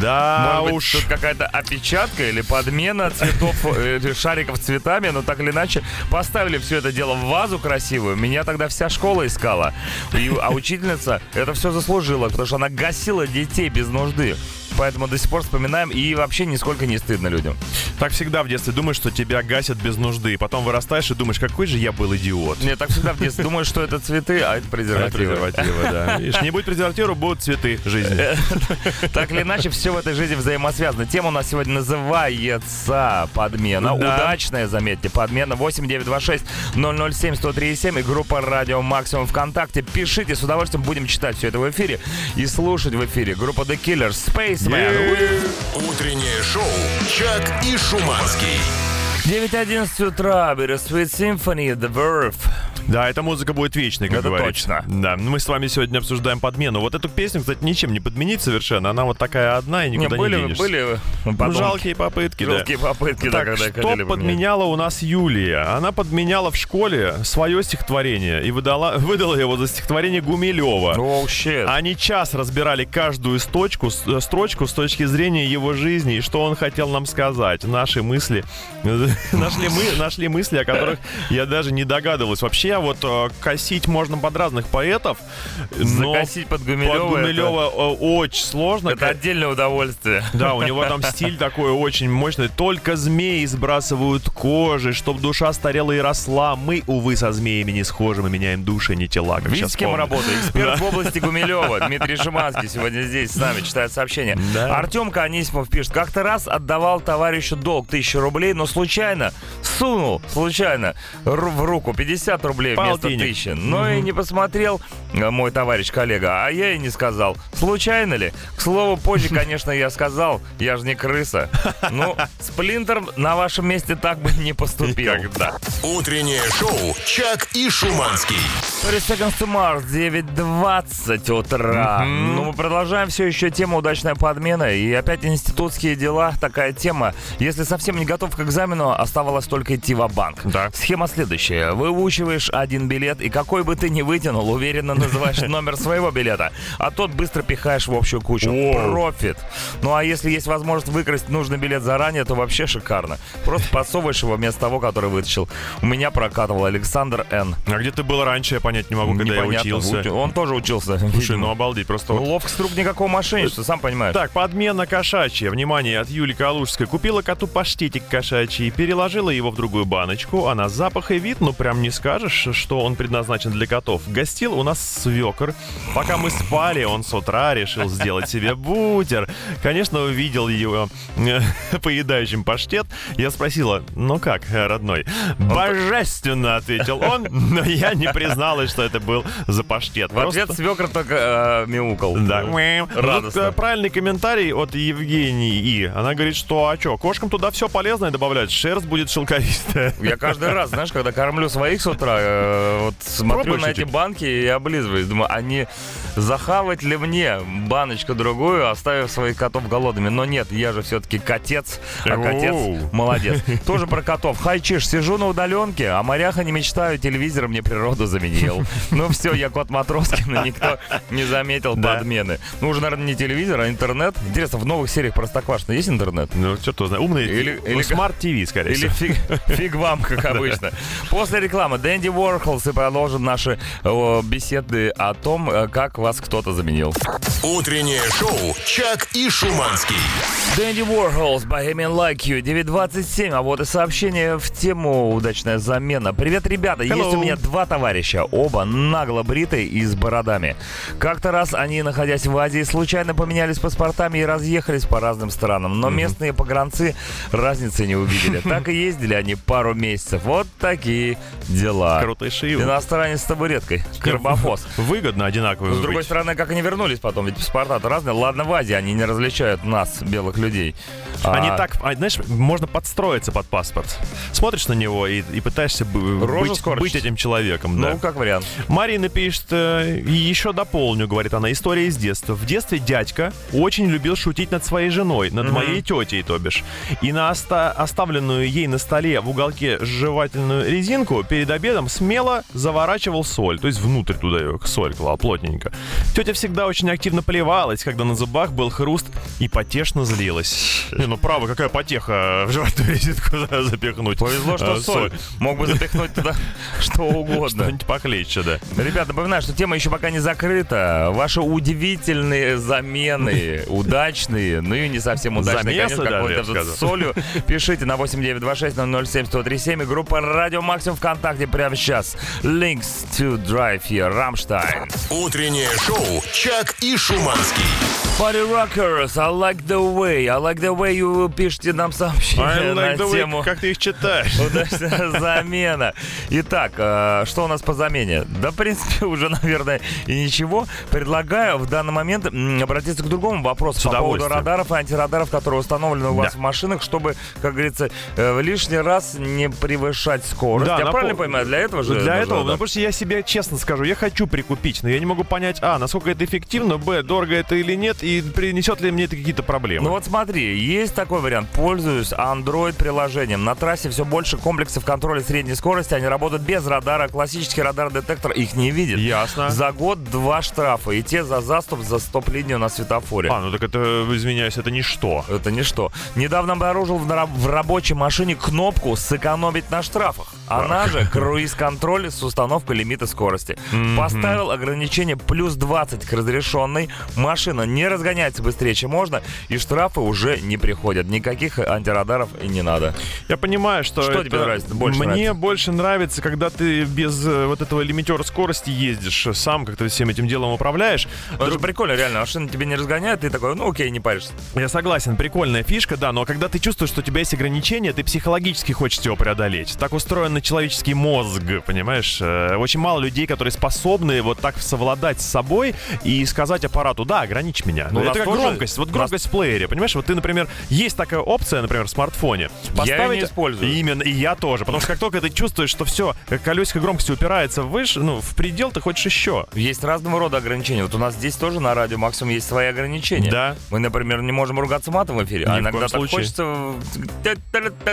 S3: Да
S2: Может быть,
S3: уж.
S2: тут какая-то опечатка или подмена цветов, э, шариков цветами, но так или иначе поставили все это дело в вазу красивую. Меня тогда вся школа искала. И- а учительница это все заслужила, потому что она гасила детей без нужды. Поэтому до сих пор вспоминаем и вообще нисколько не стыдно людям.
S3: Так всегда в детстве думаешь, что тебя гасят без нужды. Потом вырастаешь и думаешь, какой же я был идиот.
S2: Мне так всегда в детстве думаю, что это цветы, а это презервативы.
S3: Презервативы, да. Видишь, не будет презерватива, будут цветы жизни.
S2: Так или иначе, все в этой жизни взаимосвязано. Тема у нас сегодня называется подмена.
S3: Да.
S2: Удачная, заметьте, подмена 8926 007 1037 и группа Радио Максимум ВКонтакте. Пишите, с удовольствием будем читать все это в эфире и слушать в эфире. Группа The Killers, Spaceman.
S1: Утреннее шоу «Чак и Шуманский».
S2: 9.11 утра, Bittersweet Symphony, The Verve.
S3: Да, эта музыка будет вечной, как
S2: Это
S3: говорится.
S2: точно.
S3: Да, мы с вами сегодня обсуждаем подмену. Вот эту песню, кстати, ничем не подменить совершенно. Она вот такая одна и
S2: Не,
S3: никуда не,
S2: были,
S3: денешься.
S2: были
S3: Ну, жалкие попытки, да.
S2: Жалкие попытки, да,
S3: Так,
S2: когда
S3: что
S2: хотели
S3: подменяла у нас Юлия? Она подменяла в школе свое стихотворение и выдала, выдала его за стихотворение Гумилева.
S2: Оу, щит.
S3: Они час разбирали каждую сточку, с- э, строчку с точки зрения его жизни и что он хотел нам сказать. Наши мысли, нашли, мы, нашли мысли, о которых я даже не догадывалась. Вообще, меня вот э, косить можно под разных поэтов, но
S2: Закосить под
S3: под
S2: Гумилева.
S3: Гумилева э, очень сложно.
S2: Это, это отдельное удовольствие.
S3: Да, у него там стиль такой очень мощный. Только змеи сбрасывают кожи, чтоб душа старела и росла. Мы, увы, со змеями не схожи, мы меняем души, не тела. Как
S2: Видите, с кем работаю? Эксперт в области Гумилева, Дмитрий Шиманский сегодня здесь с нами читает сообщение.
S3: Да.
S2: Артемка Анисимов пишет, как-то раз отдавал товарищу долг тысячу рублей, но случайно сунул, случайно, в руку 50 рублей вместо
S3: Полтинник.
S2: тысячи. Но и не посмотрел э, мой товарищ коллега, а я и не сказал. Случайно ли? К слову, позже, конечно, я сказал, я же не крыса. Ну, Сплинтер на вашем месте так бы не поступил.
S3: Никогда.
S1: Утреннее шоу «Чак и Шуманский».
S2: 30 Seconds to Mars, 9.20 утра. Ну, мы продолжаем все еще тему «Удачная подмена». И опять институтские дела, такая тема. Если совсем не готов к экзамену, оставалось только идти в банк
S3: Да.
S2: Схема следующая. Выучиваешь один билет, и какой бы ты ни вытянул, уверенно называешь номер своего билета, а тот быстро пихаешь в общую кучу. Профит. Ну, а если есть возможность выкрасть нужный билет заранее, то вообще шикарно. Просто подсовываешь его вместо того, который вытащил. У меня прокатывал Александр Н.
S3: А где ты был раньше, я понять не могу, когда я
S2: Непонятно,
S3: учился.
S2: учи- Он тоже учился.
S3: Слушай, ну обалдеть, просто
S2: Ну, ловкость рук никакого мошенничества, сам понимаешь.
S3: Так, подмена кошачья. Внимание, от Юли Калужской. Купила коту паштетик кошачий, переложила его в другую баночку, а на запах и вид, ну прям не скажешь, что он предназначен для котов. Гостил у нас свекор. Пока мы спали, он с утра решил сделать себе бутер. Конечно, увидел его э, поедающим паштет. Я спросила, ну как, э, родной? Божественно, ответил он, но я не призналась, что это был за паштет.
S2: В ответ свекр только э, мяукал.
S3: да.
S2: Радостно.
S3: Тут, э, правильный комментарий от Евгении И. Она говорит, что а что, кошкам туда все полезное добавлять, шерсть будет шелковистая.
S2: Я каждый раз, знаешь, когда кормлю своих с утра, э, вот смотрю на эти банки и облизываюсь. Думаю, а не захавать ли мне баночку другую, оставив своих котов голодными? Но нет, я же все-таки котец, а котец молодец. Тоже про котов. Хайчиш, сижу на удаленке, а моряха не мечтаю, телевизор мне природу заменил. Ну все, я кот Матроскин, и никто не заметил подмены. Ну уже, наверное, не телевизор, а интернет. Интересно, в новых сериях Простоквашино есть интернет?
S3: Ну, что то знает. Умный.
S2: Или-
S3: ну,
S2: или-
S3: smart TV, скорее
S2: Или
S3: всего.
S2: фиг, фиг вам, как обычно. После рекламы Dandy Warhols и продолжим наши э, беседы о том, э, как вас кто-то заменил.
S1: Утреннее шоу «Чак и Шуманский».
S2: Дэнди Уорхолс, Bohemian Like You, 9.27. А вот и сообщение в тему «Удачная замена». Привет, ребята. Есть
S3: Hello.
S2: у меня два товарища, оба нагло бритые и с бородами. Как-то раз они, находясь в Азии, случайно поменялись паспортами и разъехались по разным странам. Но местные погранцы разницы не увидели. Так и ездили они пару месяцев. Вот такие дела.
S3: Крутейший.
S2: Иностранец с табуреткой. Карбофос.
S3: Выгодно одинаково
S2: С другой стороны, как они вернулись потом, ведь паспорта-то разные. Ладно, в Азии они не различают нас, белых людей.
S3: Они
S2: А,
S3: так, а, знаешь, можно подстроиться под паспорт. Смотришь на него и, и пытаешься
S2: Рожу
S3: быть, этим человеком.
S2: Ну,
S3: да.
S2: как вариант.
S3: Марина пишет, э, и еще дополню, говорит она, история из детства. В детстве дядька очень любил шутить над своей женой, над моей тетей, то бишь. И на оста- оставленную ей на столе в уголке жевательную резинку перед обедом смело заворачивал соль, то есть внутрь туда ее соль клал плотненько. Тетя всегда очень активно плевалась, когда на зубах был хруст и потешно злилась. Не, ну право, какая потеха в жевательную резинку за- запихнуть.
S2: Повезло, что
S3: э,
S2: соль. Мог бы запихнуть туда что угодно.
S3: Что-нибудь похлеще, да.
S2: Ребят, напоминаю, что тема еще пока не закрыта. Ваши удивительные замены, удачные, ну и не совсем удачные,
S3: Замесы
S2: конечно, с солью. Пишите на 8926-007-1037 и группа Радио Максимум ВКонтакте прямо сейчас. Links to Drive here, Рамштайн.
S1: Утреннее шоу «Чак и Шуманский».
S2: Party Rockers, I like the way, I like the way you пишете нам сообщение
S3: I like
S2: на
S3: the way,
S2: тему
S3: как ты их читаешь.
S2: удачная замена. Итак, э, что у нас по замене? Да, в принципе, уже, наверное, и ничего. Предлагаю в данный момент обратиться к другому вопросу
S3: С
S2: по поводу радаров и антирадаров, которые установлены у вас
S3: Да.
S2: в машинах, чтобы, как говорится, э, в лишний раз не превышать скорость.
S3: Да,
S2: Я
S3: напо-
S2: правильно понимаю? Для этого же
S3: Для этого,
S2: да?
S3: ну, потому что я себе честно скажу, я хочу прикупить, но я не могу понять, а, насколько это эффективно, б, дорого это или нет, и принесет ли мне это какие-то проблемы.
S2: Ну вот смотри, есть такой вариант. Пользуюсь Android-приложением. На трассе все больше комплексов контроля средней скорости. Они работают без радара. Классический радар-детектор их не видит.
S3: Ясно.
S2: За год два штрафа. И те за заступ за стоп-линию на светофоре.
S3: А, ну так это, извиняюсь, это ничто.
S2: Это ничто. Недавно обнаружил в, в рабочей машине кнопку «Сэкономить на штрафах». Она же круиз-контроль с установкой лимита скорости. Поставил ограничение плюс 20 к разрешенной. Машина не разгоняется быстрее, чем можно. И штрафы уже не приходят. Никаких антирадаров и не надо.
S3: Я понимаю, что
S2: Что
S3: это-
S2: тебе нравится? Больше
S3: Мне
S2: нравится?
S3: больше нравится, когда ты без э, вот этого лимитера скорости ездишь, сам как-то всем этим делом управляешь.
S2: Это же прикольно, реально. Машина тебе не разгоняет, ты такой, ну окей, не паришься.
S3: Я согласен, прикольная фишка, да, но когда ты чувствуешь, что у тебя есть ограничения, ты психологически хочешь его преодолеть. Так устроен человеческий мозг, понимаешь? Э, Очень мало людей, которые способны вот так совладать с собой и сказать аппарату, да, ограничь меня.
S2: Ну, у
S3: это как
S2: тоже-
S3: громкость, вот
S2: у нас-
S3: громкость в плеере, понимаешь? Вот ты, например, есть такая опция, например, в смартфоне.
S2: её не использую.
S3: Именно, и я тоже. Потому что как только ты чувствуешь, что все, колесико громкости упирается выше, ну, в предел, ты хочешь еще.
S2: Есть разного рода ограничения. Вот у нас здесь тоже на радио максимум есть свои ограничения.
S3: Да.
S2: Мы, например, не можем ругаться матом в эфире,
S3: Ни
S2: а иногда так
S3: случае.
S2: хочется...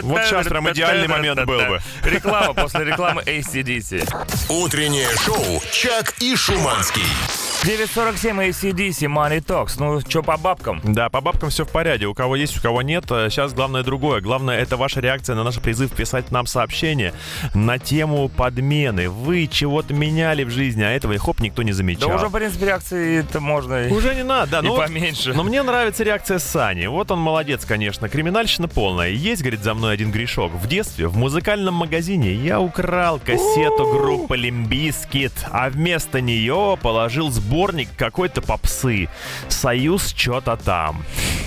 S3: Вот сейчас прям идеальный момент был бы.
S2: Реклама после рекламы ACDC.
S1: Утреннее шоу «Чак и Шуманский».
S2: 947 ACDC, Money Talks. Ну, что по бабкам?
S3: Да, по бабкам все в порядке. У кого есть, у кого нет. А Сейчас главное другое. Главное это ваша реакция на наш призыв писать нам сообщение на тему подмены. Вы чего-то меняли в жизни, а этого хоп никто не
S2: Да
S3: замечал.
S2: уже, в принципе, реакции это можно
S3: Уже не надо, да.
S2: и
S3: ну
S2: поменьше.
S3: Но мне нравится реакция Сани. Вот он молодец, конечно. Криминальщина полная. Есть, говорит, за мной один грешок. В детстве в музыкальном магазине я украл кассету группы Limp Bizkit, а вместо нее положил сборник какой-то попсы. Союз что-то там.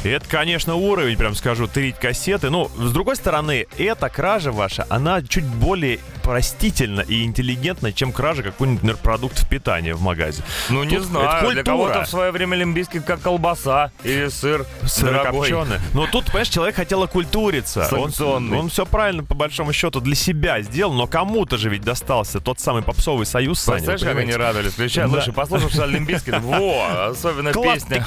S3: И Это, конечно, уровень, прям скажу, тырить кассеты. Ну, с другой стороны, эта кража ваша, она чуть более простительна и интеллигентна, чем кража какой-нибудь, например, продуктов питания в магазе.
S2: Ну, не
S3: Тут
S2: знаю.
S3: это
S2: Для кого-то в свое время лимбийский как колбаса или сыр.
S3: Сырокопченый. Но тут, понимаешь, человек хотел окультуриться. Он, он все правильно, по большому счету, для себя сделал, но кому-то же ведь достался тот самый попсовый союз, Саня.
S2: Представляешь, как они радовались? Включай,
S3: Да.
S2: слушай, послушай что Лимбийский. Во, особенно песня.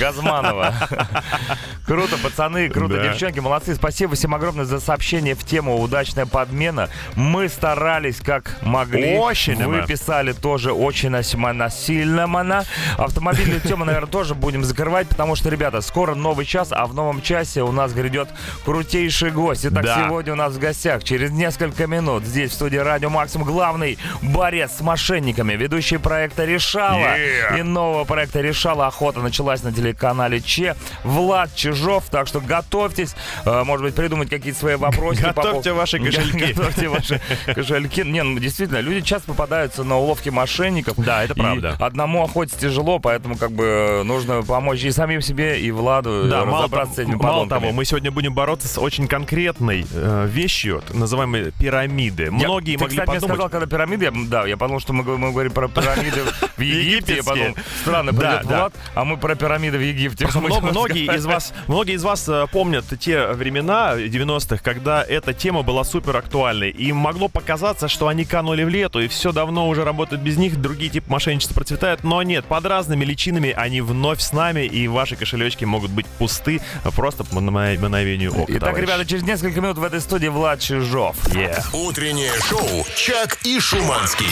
S2: Газманова. Круто, пацаны, круто, девчонки, молодцы. Спасибо всем огромное за сообщение в тему «Удачная подмена». Мы старались как могли.
S3: Очень
S2: Вы писали тоже очень насильно, сильно, мана. Автомобильную тему, наверное, тоже будем закрывать, потому что, ребята, скоро новый час, а в новом часе у нас грядет крутейший гость. Итак,
S3: Да.
S2: сегодня у нас в гостях через несколько минут здесь в студии Радио Максимум главный борец с мошенниками, ведущий проекта «Решала»
S3: Yeah.
S2: и нового проекта «Решала». Охота началась на телеканале Че. Влад Чижов, так что готовьтесь, э, может быть, придумать какие-то свои вопросы.
S3: Готовьте ваши кошельки.
S2: Готовьте ваши кошельки. Не, ну действительно, люди часто попадаются на уловки мошенников.
S3: Да, это правда.
S2: одному охотиться тяжело, поэтому как бы нужно помочь и самим себе, и Владу
S3: Да,
S2: э,
S3: мало,
S2: разобраться с этими
S3: мало того, мы сегодня будем бороться с очень конкретной э, вещью, называемой пирамиды.
S2: Я-
S3: Многие
S2: ты,
S3: могли
S2: кстати,
S3: подумать...
S2: сказал, когда пирамиды, я, да, я подумал, что мы, говорим- мы говорим про пирамиды в Египте. Я подумал, странно,
S3: Да,
S2: придет
S3: да.
S2: Влад, а мы про пирамиды в Египте.
S3: Многие из вас, многие из вас э, помнят те времена 90-х, когда эта тема была супер актуальной. И могло показаться, что они канули в лету, и все давно уже работают без них, другие типы мошенничества процветают. Но нет, под разными личинами они вновь с нами, и ваши кошелечки могут быть пусты просто по мгновению ока.
S2: Итак,
S3: товарищи.
S2: ребята, через несколько минут в этой студии Влад Чижов.
S3: Yeah.
S1: Утреннее шоу «Чак и Шуманский».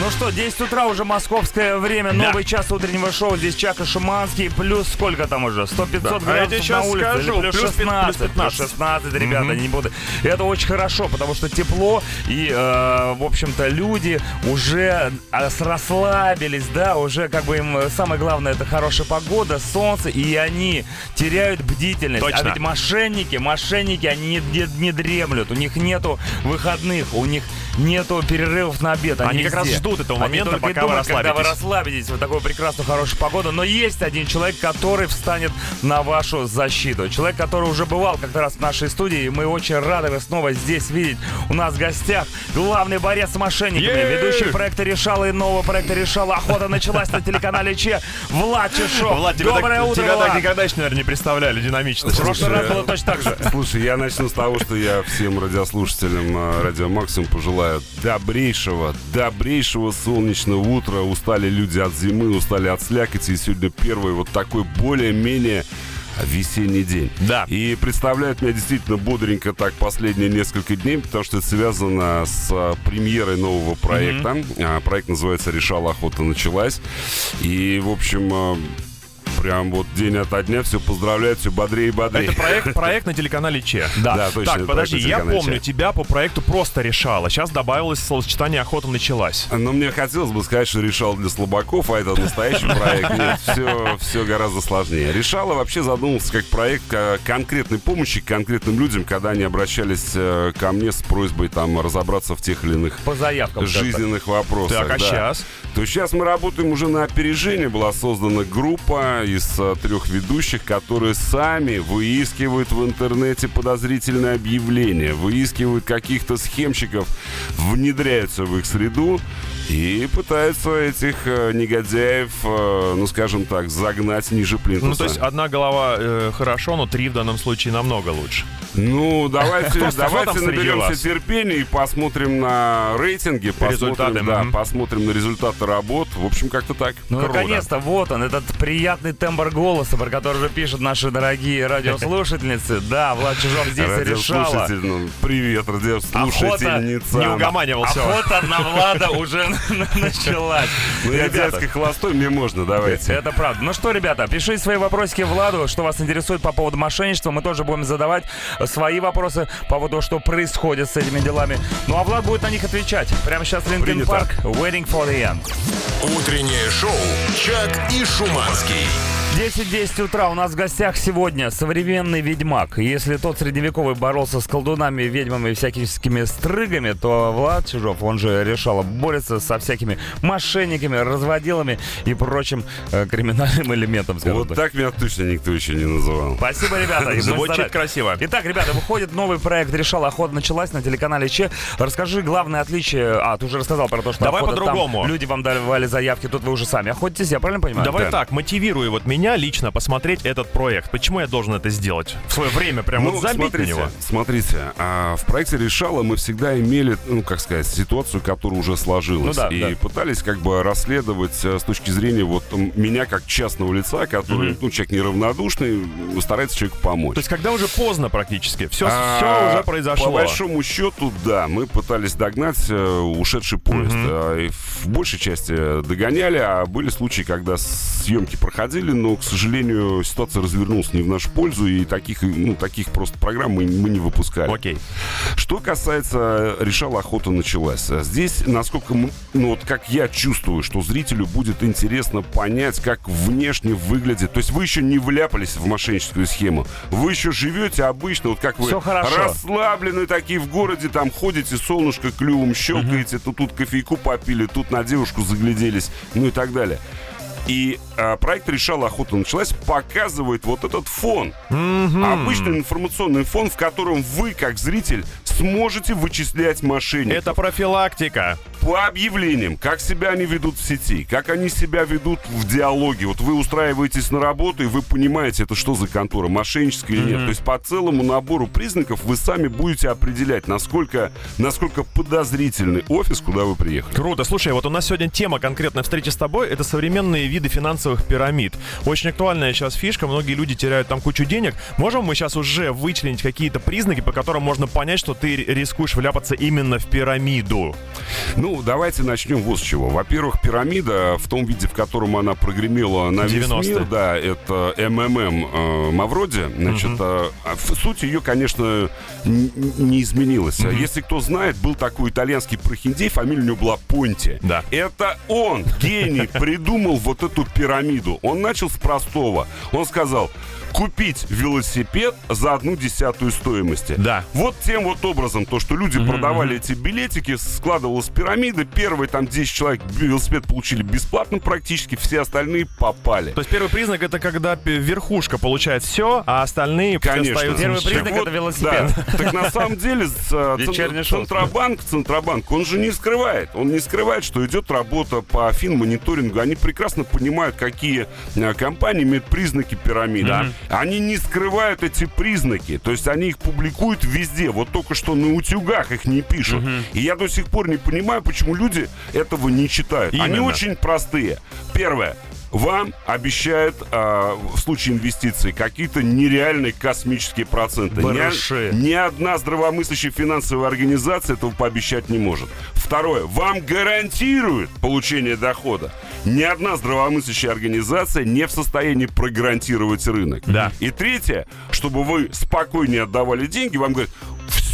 S2: Ну что, 10 утра уже московское время,
S3: Да.
S2: новый час утреннего шоу. Здесь Чака Шуманский, плюс сколько там уже? 100-500
S3: Да. А я
S2: градусов
S3: тебе щас
S2: на улице.
S3: скажу,
S2: плюс
S3: плюс пят-
S2: 16,
S3: плюс 15.
S2: плюс 16, ребята, не буду. Это очень хорошо, потому что тепло, и, э, в общем-то, люди уже э, расслабились, да, уже как бы им э, самое главное это хорошая погода, солнце, и они теряют бдительность.
S3: Точно.
S2: А ведь мошенники, мошенники, они не, не- не дремлют, у них нету выходных, у них нету перерывов на обед.
S3: Они как раз ждут этого
S2: Они
S3: момента, пока вы
S2: думают, когда вы
S3: расслабитесь.
S2: расслабитесь в такую прекрасную, хорошую погоду. Но есть один человек, который встанет на вашу защиту. Человек, который уже бывал как-то раз в нашей студии. И мы очень рады вас снова здесь видеть. У нас в гостях главный борец с мошенниками,
S3: Е-е-е!
S2: ведущий проекта «Решала» и нового проекта «Решала». Охота началась на телеканале Че. Влад Чешов.
S3: Влад, тебя,
S2: Доброе
S3: так,
S2: утро,
S3: тебя
S2: Влад.
S3: так никогда еще, наверное, не представляли динамично.
S2: В прошлый раз было точно так же.
S5: Слушай, я начну с того, что я всем радиослушателям э, Радио Максимум пожелаю добрейшего, добрейшего солнечного утра. Устали люди от зимы, устали от слякоти. И сегодня первый вот такой более-менее весенний день.
S3: Да.
S5: И представляет меня действительно бодренько так последние несколько дней, потому что это связано с а, премьерой нового проекта. А, проект называется «Решала охота началась». И, в общем, а, прям вот день ото дня все поздравляют, все бодрее и бодрее.
S3: Это проект, проект на телеканале Че.
S2: Да.
S5: Да, точно.
S3: Так, подожди, я помню,
S5: «Че».
S3: тебя по проекту просто решала. Сейчас добавилось словосочетание «охота началась».
S5: Но мне хотелось бы сказать, что решал для слабаков, а это настоящий проект. Нет, все, все гораздо сложнее. Решала вообще задумался как проект э, конкретной помощи конкретным людям, когда они обращались э, ко мне с просьбой там разобраться в тех или иных
S2: По заявкам.
S5: жизненных вопросах.
S3: Так, а
S5: да.
S3: сейчас?
S5: То сейчас мы работаем уже на опережение. Была создана группа из э, трех ведущих, которые сами выискивают в интернете подозрительные объявления, выискивают каких-то схемщиков, внедряются в их среду и пытаются этих э, негодяев, э, ну скажем так, загнать ниже плинтуса.
S3: Ну, то есть одна голова э, хорошо, но три в данном случае намного лучше.
S5: Ну, давайте, давайте наберемся терпения и посмотрим на рейтинги, посмотрим, да,
S3: мгм.
S5: посмотрим на результаты работ. В общем, как-то так.
S2: Ну, наконец-то, вот он, этот приятный тембр голоса, про который же пишут наши дорогие радиослушательницы. Да, Влад Чижов здесь решала.
S5: Ну, привет, радиослушательница.
S3: Не угоманивал все.
S2: Охота на Влада уже началась.
S5: Ну, я
S2: Ребята,
S5: дядька холостой, мне можно, давайте.
S2: Это правда. Ну что, ребята, пишите свои вопросики Владу, что вас интересует по поводу мошенничества. Мы тоже будем задавать свои вопросы по поводу, что происходит с этими делами. Ну а Влад будет на них отвечать. Прямо сейчас Линкен. Парк, Waiting for the End.
S1: Утреннее шоу «Чак и Шуманский».
S2: 10-10 утра у нас в гостях сегодня современный ведьмак. Если тот средневековый боролся с колдунами, ведьмами и всякими стрыгами, то Влад Чижов, он же решал, борется со всякими мошенниками, разводилами и прочим э, криминальным элементом.
S5: Вот
S2: так.
S5: так меня точно никто еще не называл.
S2: Спасибо, ребята. И
S3: Звучит красиво.
S2: Итак, ребята, выходит новый проект «Решал». Охота началась на телеканале Че. Расскажи главное отличие. А, ты уже рассказал про то, что
S3: Давай по-другому.
S2: люди вам давали заявки, тут вы уже сами охотитесь, я правильно понимаю?
S3: Давай
S2: Да.
S3: так, мотивируй вот меня лично посмотреть этот проект. Почему я должен это сделать? В свое время прям
S5: Ну,
S3: вот забить
S5: смотрите,
S3: на него.
S5: смотрите, а, в проекте «Решала» мы всегда имели, ну, как сказать, ситуацию, которая уже сложилась.
S2: Ну да,
S5: и
S2: да.
S5: пытались как бы расследовать э, с точки зрения вот меня как частного лица, который, ну, человек неравнодушный, старается человеку помочь.
S3: То есть когда уже поздно практически. Все,
S5: А,
S3: уже произошло.
S5: По большому счету, да, мы пытались догнать э, ушедший поезд. А, и в большей части э, догоняли, а были случаи, когда съемки проходили, но, к сожалению, ситуация развернулась не в нашу пользу, и таких, ну, таких просто программ мы, мы не выпускали.
S3: Окей.
S5: Что касается решала охота началась. Здесь, насколько мы, ну вот как я чувствую, что зрителю будет интересно понять, как внешне выглядит. То есть вы еще не вляпались в мошенническую схему. Вы еще живете обычно, вот как вы
S2: хорошо.
S5: расслаблены такие в городе, там ходите, солнышко клювом щелкаете, то тут кофейку попили, тут на девушку загляделись, ну и так далее. И а, проект «Решала охота началась» показывает вот этот фон. Обычный информационный фон, в котором вы, как зритель, сможете вычислять мошенников.
S3: Это профилактика.
S5: По объявлениям, как себя они ведут в сети, как они себя ведут в диалоге. Вот вы устраиваетесь на работу, и вы понимаете, это что за контора, мошенническая или нет. То есть по целому набору признаков вы сами будете определять, насколько, насколько подозрительный офис, куда вы приехали.
S3: Круто. Слушай, вот у нас сегодня тема конкретной встречи с тобой — это современные виды финансовых пирамид. Очень актуальная сейчас фишка, многие люди теряют там кучу денег. Можем мы сейчас уже вычленить какие-то признаки, по которым можно понять, что ты рискуешь вляпаться именно в пирамиду?
S5: Ну, давайте начнем вот с чего. Во-первых, пирамида в том виде, в котором она прогремела на весь
S3: 90-е.
S5: мир, да, это МММ э, Мавроди. Значит, э, а в суть ее, конечно, не изменилась. Если кто знает, был такой итальянский прохиндей, фамилия у него была Понти.
S3: Да.
S5: Это он, гений, придумал вот эту пирамиду. Он начал с простого. Он сказал, купить велосипед за одну десятую стоимости.
S3: Да.
S5: Вот тем вот образом, то, что люди продавали эти билетики, складывалась пирамида, первые там 10 человек велосипед получили бесплатно практически, все остальные попали.
S3: То есть первый признак — это когда верхушка получает все, а остальные
S5: Конечно.
S3: остаются
S2: Первый признак- это велосипед.
S5: да. Так на самом деле э. Центробанк, Центробанк, он же не скрывает. Он не скрывает, что идет работа по финмониторингу. Они прекрасно понимают, какие э, компании имеют признаки пирамиды. Они не скрывают эти признаки. То есть они их публикуют везде. Вот только что на утюгах их не пишут. И я до сих пор не понимаю, почему люди этого не читают. Они
S3: Именно.
S5: очень простые. Первое. вам обещают а, в случае инвестиций какие-то нереальные космические проценты. Ни,
S2: Барыши.
S5: ни одна здравомыслящая финансовая организация этого пообещать не может. Второе. Вам гарантируют получение дохода. Ни одна здравомыслящая организация не в состоянии прогарантировать рынок.
S3: Да.
S5: И третье, чтобы вы спокойнее отдавали деньги, вам говорят,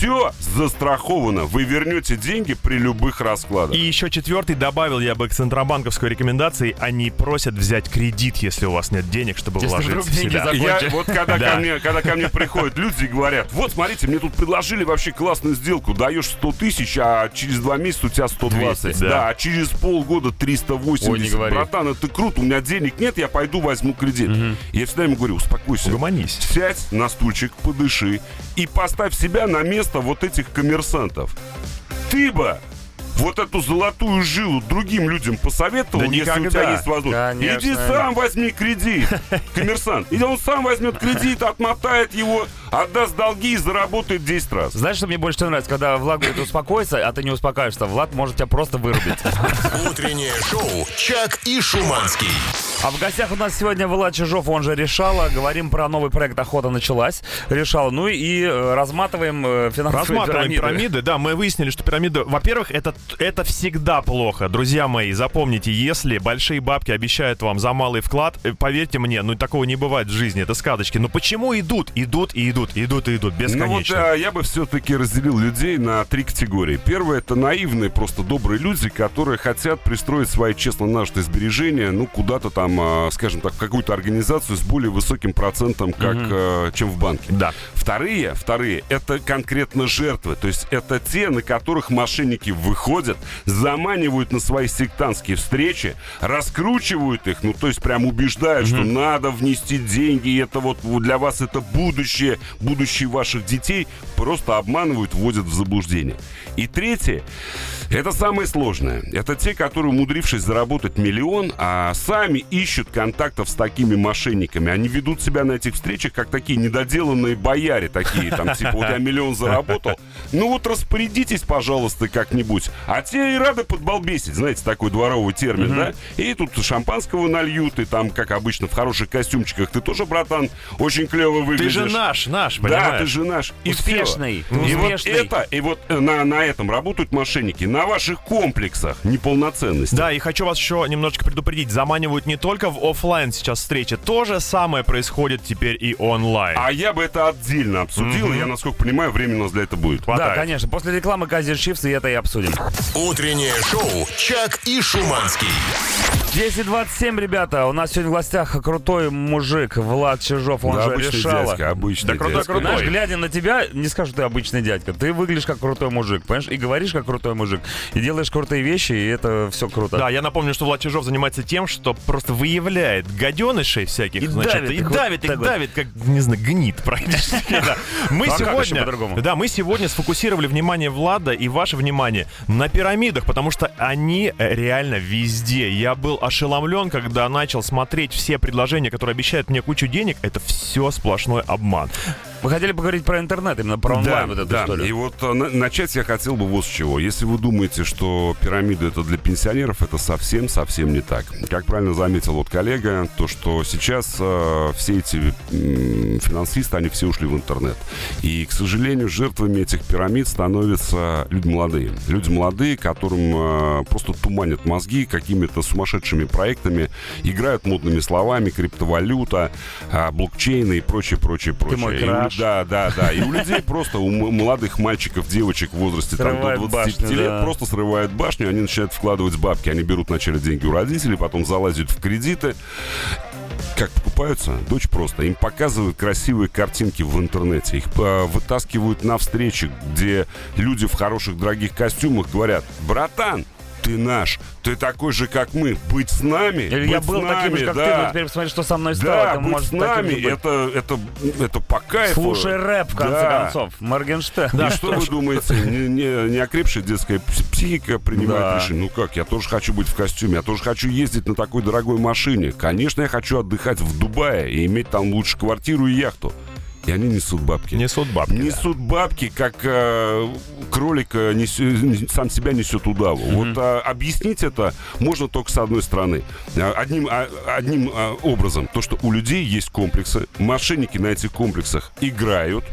S5: все застраховано. Вы вернете деньги при любых раскладах.
S3: И еще четвертый добавил я бы к центробанковской рекомендации. Они просят взять кредит, если у вас нет денег, чтобы
S2: Если
S3: вложить в себя.
S5: Я, вот когда,
S3: Да.
S5: ко мне, когда ко мне приходят люди и говорят, вот смотрите, мне тут предложили вообще классную сделку, даешь 100 тысяч, а через два месяца у тебя 120.
S3: 200,
S5: да.
S3: да.
S5: а через полгода 380.
S2: Ой, не говори.
S5: Братан, это круто, у меня денег нет, я пойду возьму кредит. Я всегда ему говорю, успокойся.
S3: Угомонись.
S5: Сядь на стульчик, подыши и поставь себя на место вот этих коммерсантов. Ты бы вот эту золотую жилу другим людям посоветовал,
S3: Да
S5: если у тебя
S3: никогда.
S5: есть возможность.
S2: Конечно.
S5: Иди сам возьми кредит, коммерсант. И он сам возьмет кредит, отмотает его, отдаст долги и заработает 10 раз.
S2: Знаешь, что мне больше всего нравится? Когда Влад говорит успокойся, а ты не успокаиваешься. Влад может тебя просто вырубить.
S1: Утреннее шоу «Чак и Шуманский».
S2: А в гостях у нас сегодня Влад Чижов, он же Решала. Говорим про новый проект «Охота началась». Решала. Ну и э, разматываем э, финансовые
S3: Рассматриваем
S2: пирамиды.
S3: пирамиды. Да, мы выяснили, что пирамиды, во-первых, это, это всегда плохо. Друзья мои, запомните, если большие бабки обещают вам за малый вклад, э, поверьте мне, ну такого не бывает в жизни, это сказочки. Но почему идут, идут и идут, идут и идут,
S5: Ну вот
S3: бесконечно?
S5: а, я бы все-таки разделил людей на три категории. Первое это наивные, просто добрые люди, которые хотят пристроить свои честно нажитые сбережения, ну куда-то там, а, скажем так, какую-то организацию с более высоким процентом, как а, чем в банке.
S3: Да.
S5: Вторые, вторые, это конкретно жертвы. То есть это те, на которых мошенники выходят, заманивают на свои сектантские встречи, раскручивают их, ну то есть прям убеждают, что надо внести деньги, и это вот для вас это будущее, будущее ваших детей, просто обманывают, вводят в заблуждение. И третье, это самое сложное. Это те, которые, умудрившись заработать миллион, а сами ищут контактов с такими мошенниками. Они ведут себя на этих встречах как такие недоделанные бояре такие, там, типа, вот я миллион заработал. Ну вот распорядитесь, пожалуйста, как-нибудь. А те и рады подбалбесить, знаете, такой дворовый термин, да? И тут шампанского нальют, и там, как обычно, в хороших костюмчиках. Ты тоже, братан, очень клево
S3: Ты
S5: выглядишь.
S3: же наш, наш,
S5: Да,
S3: понимаешь?
S5: ты же наш. И
S2: Успешный,
S5: всё. И вот
S2: успешный.
S5: это, и вот э, на, на этом работают мошенники, на ваших комплексах неполноценности.
S3: Да, и хочу вас еще немножечко предупредить. Заманивают не только в оффлайн сейчас встречи. То же самое происходит теперь и онлайн.
S5: А я бы это отдельно обсудил, и я, насколько понимаю, время у нас для этого будет.
S2: Да,
S3: Хватает.
S2: конечно. После рекламы Кази Чипс и это и обсудим.
S1: Утреннее шоу «Чак и Шуманский».
S2: 10.27, ребята. У нас сегодня в гостях крутой мужик Влад Чижов, он
S5: Да,
S2: же
S5: обычный
S2: решала.
S5: дядька, обычный
S3: Да крутой,
S5: дядька.
S3: крутой.
S2: Знаешь, глядя на тебя, не скажу, что ты обычный дядька. Ты выглядишь как крутой мужик, понимаешь? И говоришь как крутой мужик. И делаешь крутые вещи, и это все круто.
S3: Да, я напомню, что Влад Чижов занимается тем, что просто выявляет гаденышей всяких,
S2: И
S3: значит,
S2: давит
S3: и
S2: их вот
S3: давит
S2: так
S3: их,
S2: вот.
S3: давит, как, не знаю, гнит практически. да. Мы
S2: а
S3: сегодня, да, мы сегодня сфокусировали внимание Влада и ваше внимание на пирамидах, потому что они э, реально везде. Я был ошеломлен, когда начал смотреть все предложения, которые обещают мне кучу денег. Это все сплошной обман.
S2: Вы хотели поговорить про интернет, именно про онлайн вот эту
S5: да.
S2: историю.
S5: И вот э, на- начать я хотел бы вот с чего. Если вы думаете, что пирамида это для пенсионеров, это совсем-совсем не так. Как правильно заметил вот коллега, то что сейчас э, все эти м, финансисты, они все ушли в интернет. И, к сожалению, жертвами этих пирамид становятся люди молодые. Люди молодые, которым э, просто туманят мозги какими-то сумасшедшими проектами, играют модными словами, криптовалюта, а, блокчейны и прочее, прочее, прочее.
S2: мой
S5: И
S2: краш.
S5: да, да, да. И у людей просто, у молодых мальчиков, девочек в возрасте там, до 25
S2: башню,
S5: лет
S2: да.
S5: просто срывают башню, они начинают вкладывать бабки. Они берут вначале деньги у родителей, потом залазят в кредиты. Как покупаются? Дочь просто. Им показывают красивые картинки в интернете. Их э, вытаскивают на встречи, где люди в хороших дорогих костюмах говорят, братан, ты наш, ты такой же, как мы, быть с нами,
S2: Или
S5: быть
S2: я был
S5: с
S2: таким
S5: нами,
S2: же, как
S5: да.
S2: ты, но теперь посмотри, что со мной стало.
S5: Да,
S2: Ты
S5: быть
S2: можешь
S5: с нами, это, это, это по кайфу.
S2: Слушай рэп, в конце
S5: Да.
S2: концов. Моргенштерн.
S5: И что вы думаете, не, не, не окрепшая детская пс- психика принимает
S2: Да.
S5: решение? Ну как, я тоже хочу быть в костюме, я тоже хочу ездить на такой дорогой машине. Конечно, я хочу отдыхать в Дубае и иметь там лучше квартиру и яхту. И они несут бабки.
S3: Несут бабки. да.
S5: Несут бабки, как э, кролик э, несё- не- сам себя несет удаву. Вот а, объяснить это можно только с одной стороны. А, Одним, а, одним а, образом. То, что у людей есть комплексы. Мошенники на этих комплексах играют.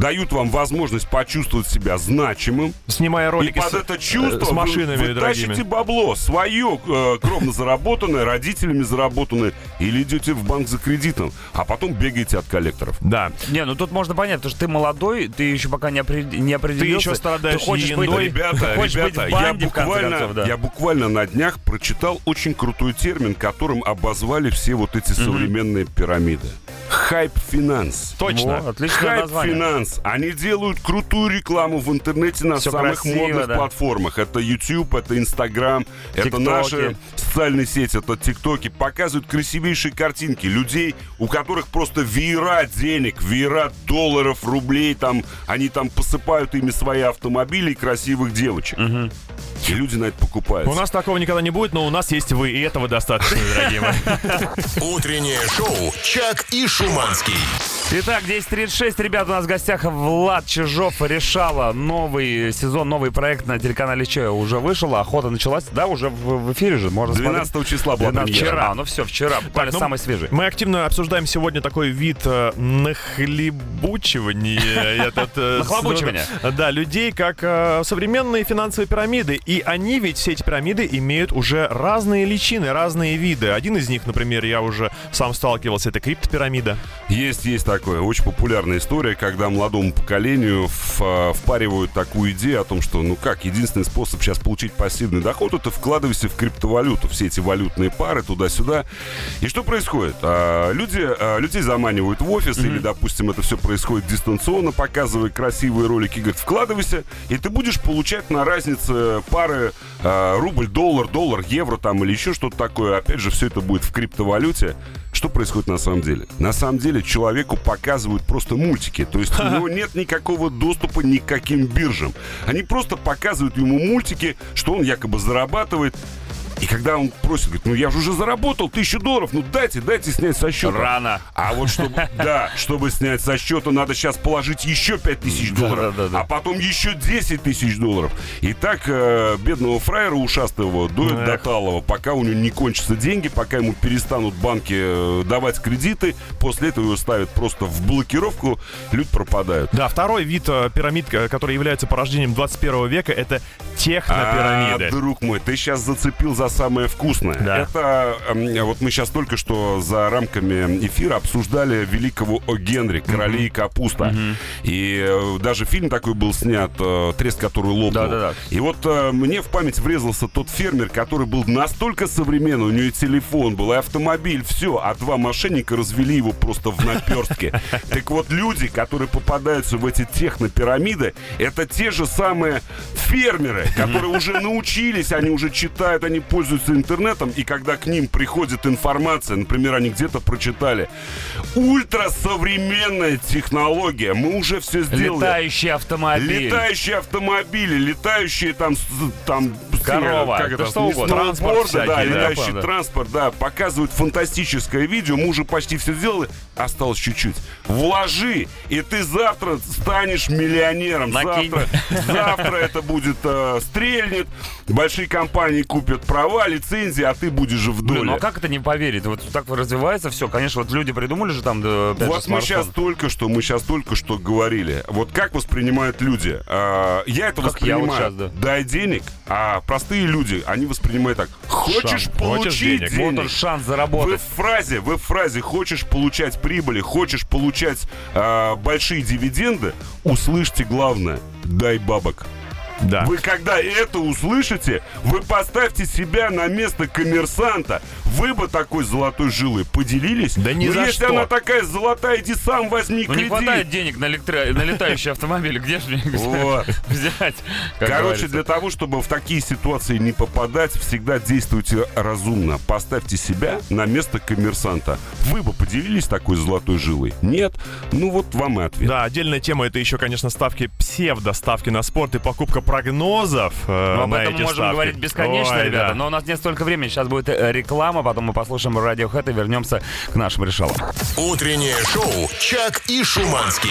S5: Дают вам возможность почувствовать себя значимым.
S3: Снимая ролики
S5: и под
S3: с,
S5: это чувство
S3: с машинами
S5: вы, вы
S3: дорогими.
S5: тащите бабло свое, э, кровно заработанное, родителями заработанное, или идете в банк за кредитом, а потом бегаете от коллекторов.
S3: Да.
S2: Не, ну тут можно понять, потому что ты молодой, ты еще пока не, опре- не определился.
S3: еще страдаешь
S2: ты хочешь быть,
S3: ерундой.
S5: Ребята,
S2: ты хочешь
S5: ребята,
S2: быть в
S5: я
S2: банде, в конце
S5: буквально,
S2: концов, да.
S5: я буквально на днях прочитал очень крутой термин, которым обозвали все вот эти современные пирамиды. Hype-finance.
S3: Точно.
S2: Во, отличное название.
S5: Hype-finance. Они делают крутую рекламу в интернете на
S2: Всё
S5: самых
S2: красиво,
S5: модных
S2: да.
S5: платформах. Это YouTube, это Instagram, это
S2: Тиктоки.
S5: наши социальные сети, это ТикТоки. Показывают красивейшие картинки людей, у которых просто веера денег, веера долларов, рублей. Там, они там посыпают ими свои автомобили и красивых девочек. И люди на это покупаются.
S3: У нас такого никогда не будет, но у нас есть вы, и этого достаточно, дорогие мои.
S1: Утреннее шоу «Чак и Шуманский».
S2: Итак, 10.36, ребят, у нас в гостях Влад Чижов решала новый сезон, новый проект на телеканале Че уже вышел, охота началась, да, уже в, в эфире же, можно
S5: 12 числа была
S2: 12
S5: премьера.
S2: Вчера, ну все, вчера, буквально
S3: ну,
S2: самый свежий.
S3: Мы активно обсуждаем сегодня такой вид э, нахлебучивания. Э,
S2: Нахлобучивания.
S3: Да, людей, как э, современные финансовые пирамиды. И они ведь, все эти пирамиды, имеют уже разные личины, разные виды. Один из них, например, я уже сам сталкивался, это криптопирамида.
S5: Есть, есть такое. Очень популярная история, когда молодому поколению в- а, впаривают такую идею о том, что, ну как, единственный способ сейчас получить пассивный доход, это вкладывайся в криптовалюту, все эти валютные пары туда-сюда. И что происходит? А, люди, а, людей заманивают в офис, или, допустим, это все происходит дистанционно, показывая красивые ролики, говорят, вкладывайся, и ты будешь получать на разнице пары а, рубль, доллар, доллар, евро там или еще что-то такое. Опять же, все это будет в криптовалюте. Что происходит на самом деле? На самом деле человеку показывают просто мультики. То есть у него нет никакого доступа ни к каким биржам. Они просто показывают ему мультики, что он якобы зарабатывает. И когда он просит, говорит, ну я же уже заработал тысячу долларов, ну дайте, дайте снять со счета.
S2: Рано.
S5: А вот чтобы, да, чтобы снять со счета, надо сейчас положить еще 5 тысяч долларов,
S2: да, да, да.
S5: а потом еще 10 тысяч долларов. И так э, бедного фраера ушастого доят до талого, пока у него не кончатся деньги, пока ему перестанут банки э, давать кредиты, после этого его ставят просто в блокировку, люди пропадают.
S3: Да, второй вид э, пирамид, э, который является порождением 21 века, это технопирамиды.
S5: А, друг мой, ты сейчас зацепил за самое вкусное.
S3: Да.
S5: Это эм, вот мы сейчас только что за рамками эфира обсуждали великого О. Генри, королей капуста. И э, даже фильм такой был снят, э, трест, который лопнул.
S2: Да-да-да.
S5: И вот э, мне в память врезался тот фермер, который был настолько современный, у него и телефон был, и автомобиль, все, а два мошенника развели его просто в наперстке. Так вот, люди, которые попадаются в эти технопирамиды, это те же самые фермеры, которые уже научились, они уже читают, они пользуются интернетом, и когда к ним приходит информация, например, они где-то прочитали, ультрасовременная технология, мы уже все сделали.
S2: Летающий автомобиль.
S5: Летающие автомобили, летающие там, там
S2: Корова,
S5: как это,
S2: что угодно.
S3: Транспорт
S5: да,
S3: всякий, да,
S5: летающий
S2: да.
S5: транспорт, да, показывают фантастическое видео, мы уже почти все сделали, осталось чуть-чуть. Вложи, и ты завтра станешь миллионером.
S2: Накинь.
S5: Завтра, завтра это будет э, стрельнет, большие компании купят права, лицензии, а ты будешь в доле.
S2: Блин, ну а как это не поверить? Вот так развивается все. Конечно, вот люди придумали же там, да, опять же,
S5: Вот мы сейчас только что, мы сейчас только что говорили. Вот как воспринимают люди? А, я это
S2: Как я вот
S5: воспринимаю.
S2: щас, да.
S5: Дай денег, а простые люди, они воспринимают так. Хочешь
S3: Шанс.
S5: получить
S3: Хочешь
S5: денег?
S3: денег?
S2: Вот он шанс заработать.
S5: в фразе, в фразе хочешь получать прибыли, хочешь получать а, большие дивиденды, услышьте главное. Дай бабок.
S3: Да.
S5: Вы когда это услышите, вы поставьте себя на место коммерсанта. Вы бы такой золотой жилой поделились.
S3: Да ни
S5: Ну,
S3: за
S5: если
S3: что.
S5: она такая золотая, иди сам возьми
S2: Ну не
S5: кредит.
S2: хватает денег на, электро... на летающий автомобиль. Где же взять?
S5: Короче, для того, чтобы в такие ситуации не попадать, всегда действуйте разумно. Поставьте себя на место коммерсанта. Вы бы поделились такой золотой жилой? Нет? Ну вот вам и ответ.
S3: Да, отдельная тема это еще, конечно, ставки псевдоставки на спорт и покупка прогнозов э,
S2: Ну, об
S3: на
S2: этом
S3: эти
S2: мы можем
S3: ставки.
S2: говорить бесконечно,
S3: Ой,
S2: ребята.
S3: да.
S2: Но у нас нет столько времени. Сейчас будет э, реклама, потом мы послушаем радиохэд и вернемся к нашим решалам.
S1: Утреннее шоу «Чак и Шуманский».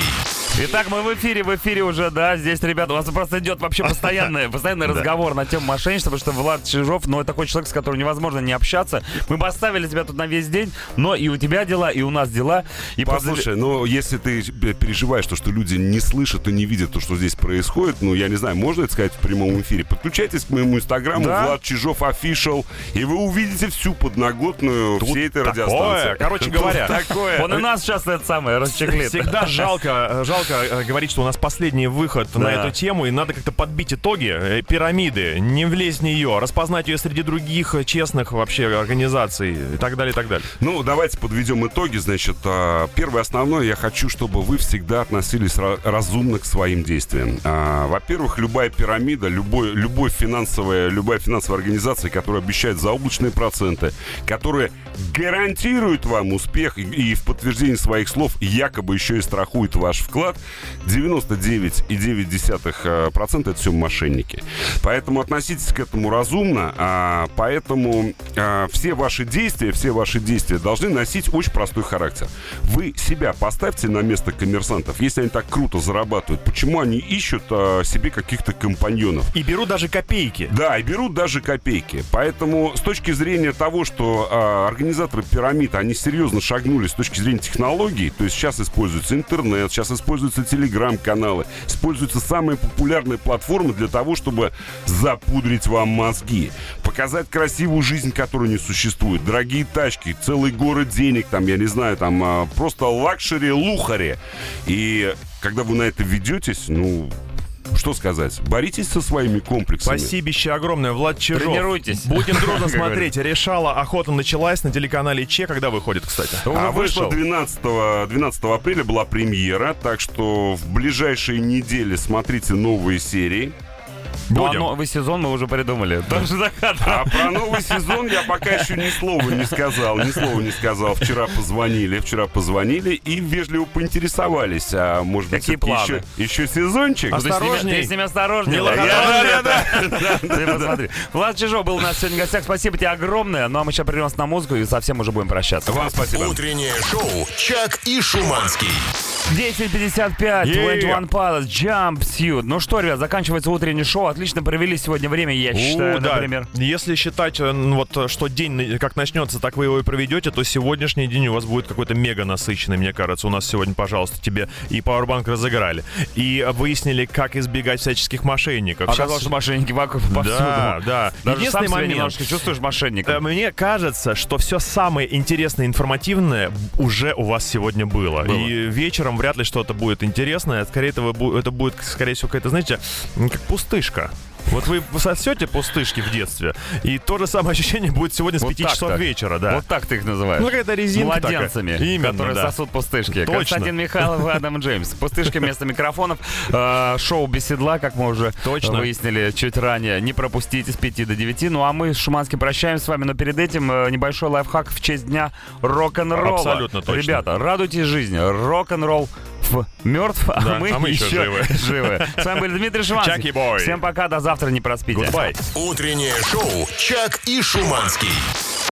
S2: Итак, мы в эфире, в эфире уже, да, здесь, ребята, у нас просто идет вообще постоянный, постоянный разговор на тему мошенничества, потому что Влад Чижов, ну, это такой человек, с которым невозможно не общаться. Мы бы оставили тебя тут на весь день, но и у тебя дела, и у нас дела. И после-
S5: Послушай, ну если ты переживаешь, то, что люди не слышат и не видят то, что здесь происходит, ну я не знаю, можно это сказать в прямом эфире. Подключайтесь к моему инстаграму,
S2: Да.
S5: Влад Чижов Official, и вы увидите всю подноготную всей этой
S3: такое.
S5: радиостанции.
S3: Короче
S5: Тут
S3: говоря,
S5: такое.
S2: Он и нас сейчас это самое расчехлит.
S3: Всегда жалко, жалко э, говорить, что у нас последний выход на
S2: Да.
S3: эту тему, и надо как-то подбить итоги э, пирамиды, не влезть в нее, распознать ее среди других э, честных вообще организаций и так далее, и так далее.
S5: Ну, давайте подведем итоги. Значит, а, первое основное, я хочу, чтобы вы всегда относились ра- разумно к своим действиям. А, Во-первых, любая пирамида, любой, любой финансовая, любая финансовая организация, которая обещает заоблачные проценты, которая гарантирует вам успех и, и в подтверждении своих слов якобы еще и страхует ваш вклад, 99,9% это все мошенники. Поэтому относитесь к этому разумно, а, поэтому а, все ваши действия, все ваши действия должны носить очень простой характер. Вы себя поставьте на место коммерсантов. Если они так круто зарабатывают, почему они ищут а, себе каких-то компаньонов?
S3: И беру даже копейки.
S5: Да, и берут даже копейки. Поэтому с точки зрения того, что а, организаторы пирамид, они серьезно шагнули с точки зрения технологий, то есть сейчас используется интернет, сейчас используются телеграм-каналы, используются самые популярные платформы для того, чтобы запудрить вам мозги, показать красивую жизнь, которая не существует, дорогие тачки, целый город денег, там, я не знаю, там, а, просто luxury, лухари. И когда вы на это ведетесь, ну, что сказать, боритесь со своими комплексами.
S3: Спасибо огромное, Влад Чижов.
S2: Тренируйтесь.
S3: Будем дружно смотреть. Решала, охота началась на телеканале Че. Когда выходит, кстати?
S5: А вышла 12, 12 апреля была премьера, так что в ближайшие недели смотрите новые серии.
S2: Ну, а
S3: Будем.
S2: новый сезон мы уже придумали. Тоже
S5: А про новый сезон я пока еще ни слова не сказал, ни слова не сказал. Вчера позвонили, вчера позвонили и вежливо поинтересовались, а может быть
S2: Какие планы?
S5: еще, еще сезончик?
S2: Ну, ты с ними- осторожнее. Я- да, да. Ты посмотри. Влад Чижов был у нас сегодня в гостях. Спасибо тебе огромное. Ну а мы сейчас прервемся на музыку и совсем уже будем прощаться.
S5: Вам спасибо.
S1: Утреннее шоу «Чак и Шуманский».
S2: 10.55,
S3: Yeah.
S2: 21 Pilots, Jumpsuit. Ну что, ребят, заканчивается утреннее шоу. Отлично провели сегодня время, я считаю,
S3: У, да.
S2: например.
S3: Если считать, э, ну, вот, что день э, как начнется, так вы его и проведете, то сегодняшний день у вас будет какой-то мега насыщенный, мне кажется. У нас сегодня, пожалуйста, тебе и Powerbank разыграли, и выяснили, как избегать всяческих мошенников.
S2: Оказалось,
S3: Щас-
S2: что мошенники вокруг повсюду.
S3: Да, да.
S2: Даже
S3: Единственный
S2: сам
S3: момент.
S2: немножко чувствуешь мошенником.
S3: Э, Мне кажется, что все самое интересное, информативное уже у вас сегодня было.
S2: Было.
S3: И вечером вряд ли что-то будет интересное. Скорее бу- это будет, скорее всего, какая-то, знаете, как пустышка. Вот вы сосете пустышки в детстве, и то же самое ощущение будет сегодня с
S2: Вот
S3: 5
S2: так
S3: часов
S2: так.
S3: вечера, да.
S2: Вот так ты их называешь.
S3: Ну, какая-то резинка
S2: Младенцами,
S3: такая. Именно,
S2: которые
S3: да.
S2: сосут пустышки.
S3: Точно.
S2: Константин Михайлов и Адам Джеймс. Пустышки вместо микрофонов. Э, Шоу без седла, как мы уже
S3: Точно.
S2: выяснили чуть ранее. Не пропустите с 5 до 9. Ну а мы с Шуманским прощаемся с вами. Но перед этим э, небольшой лайфхак в честь дня рок-н-ролла.
S3: Абсолютно точно.
S2: Ребята, радуйтесь жизни. Рок-н-ролл мертв, а,
S3: Да,
S2: мы
S3: а мы еще
S2: еще
S3: живы.
S2: живы. С вами были Дмитрий Шуманский. Всем пока, до завтра, не проспите.
S3: Goodbye.
S1: Утреннее шоу «Чак и Шуманский».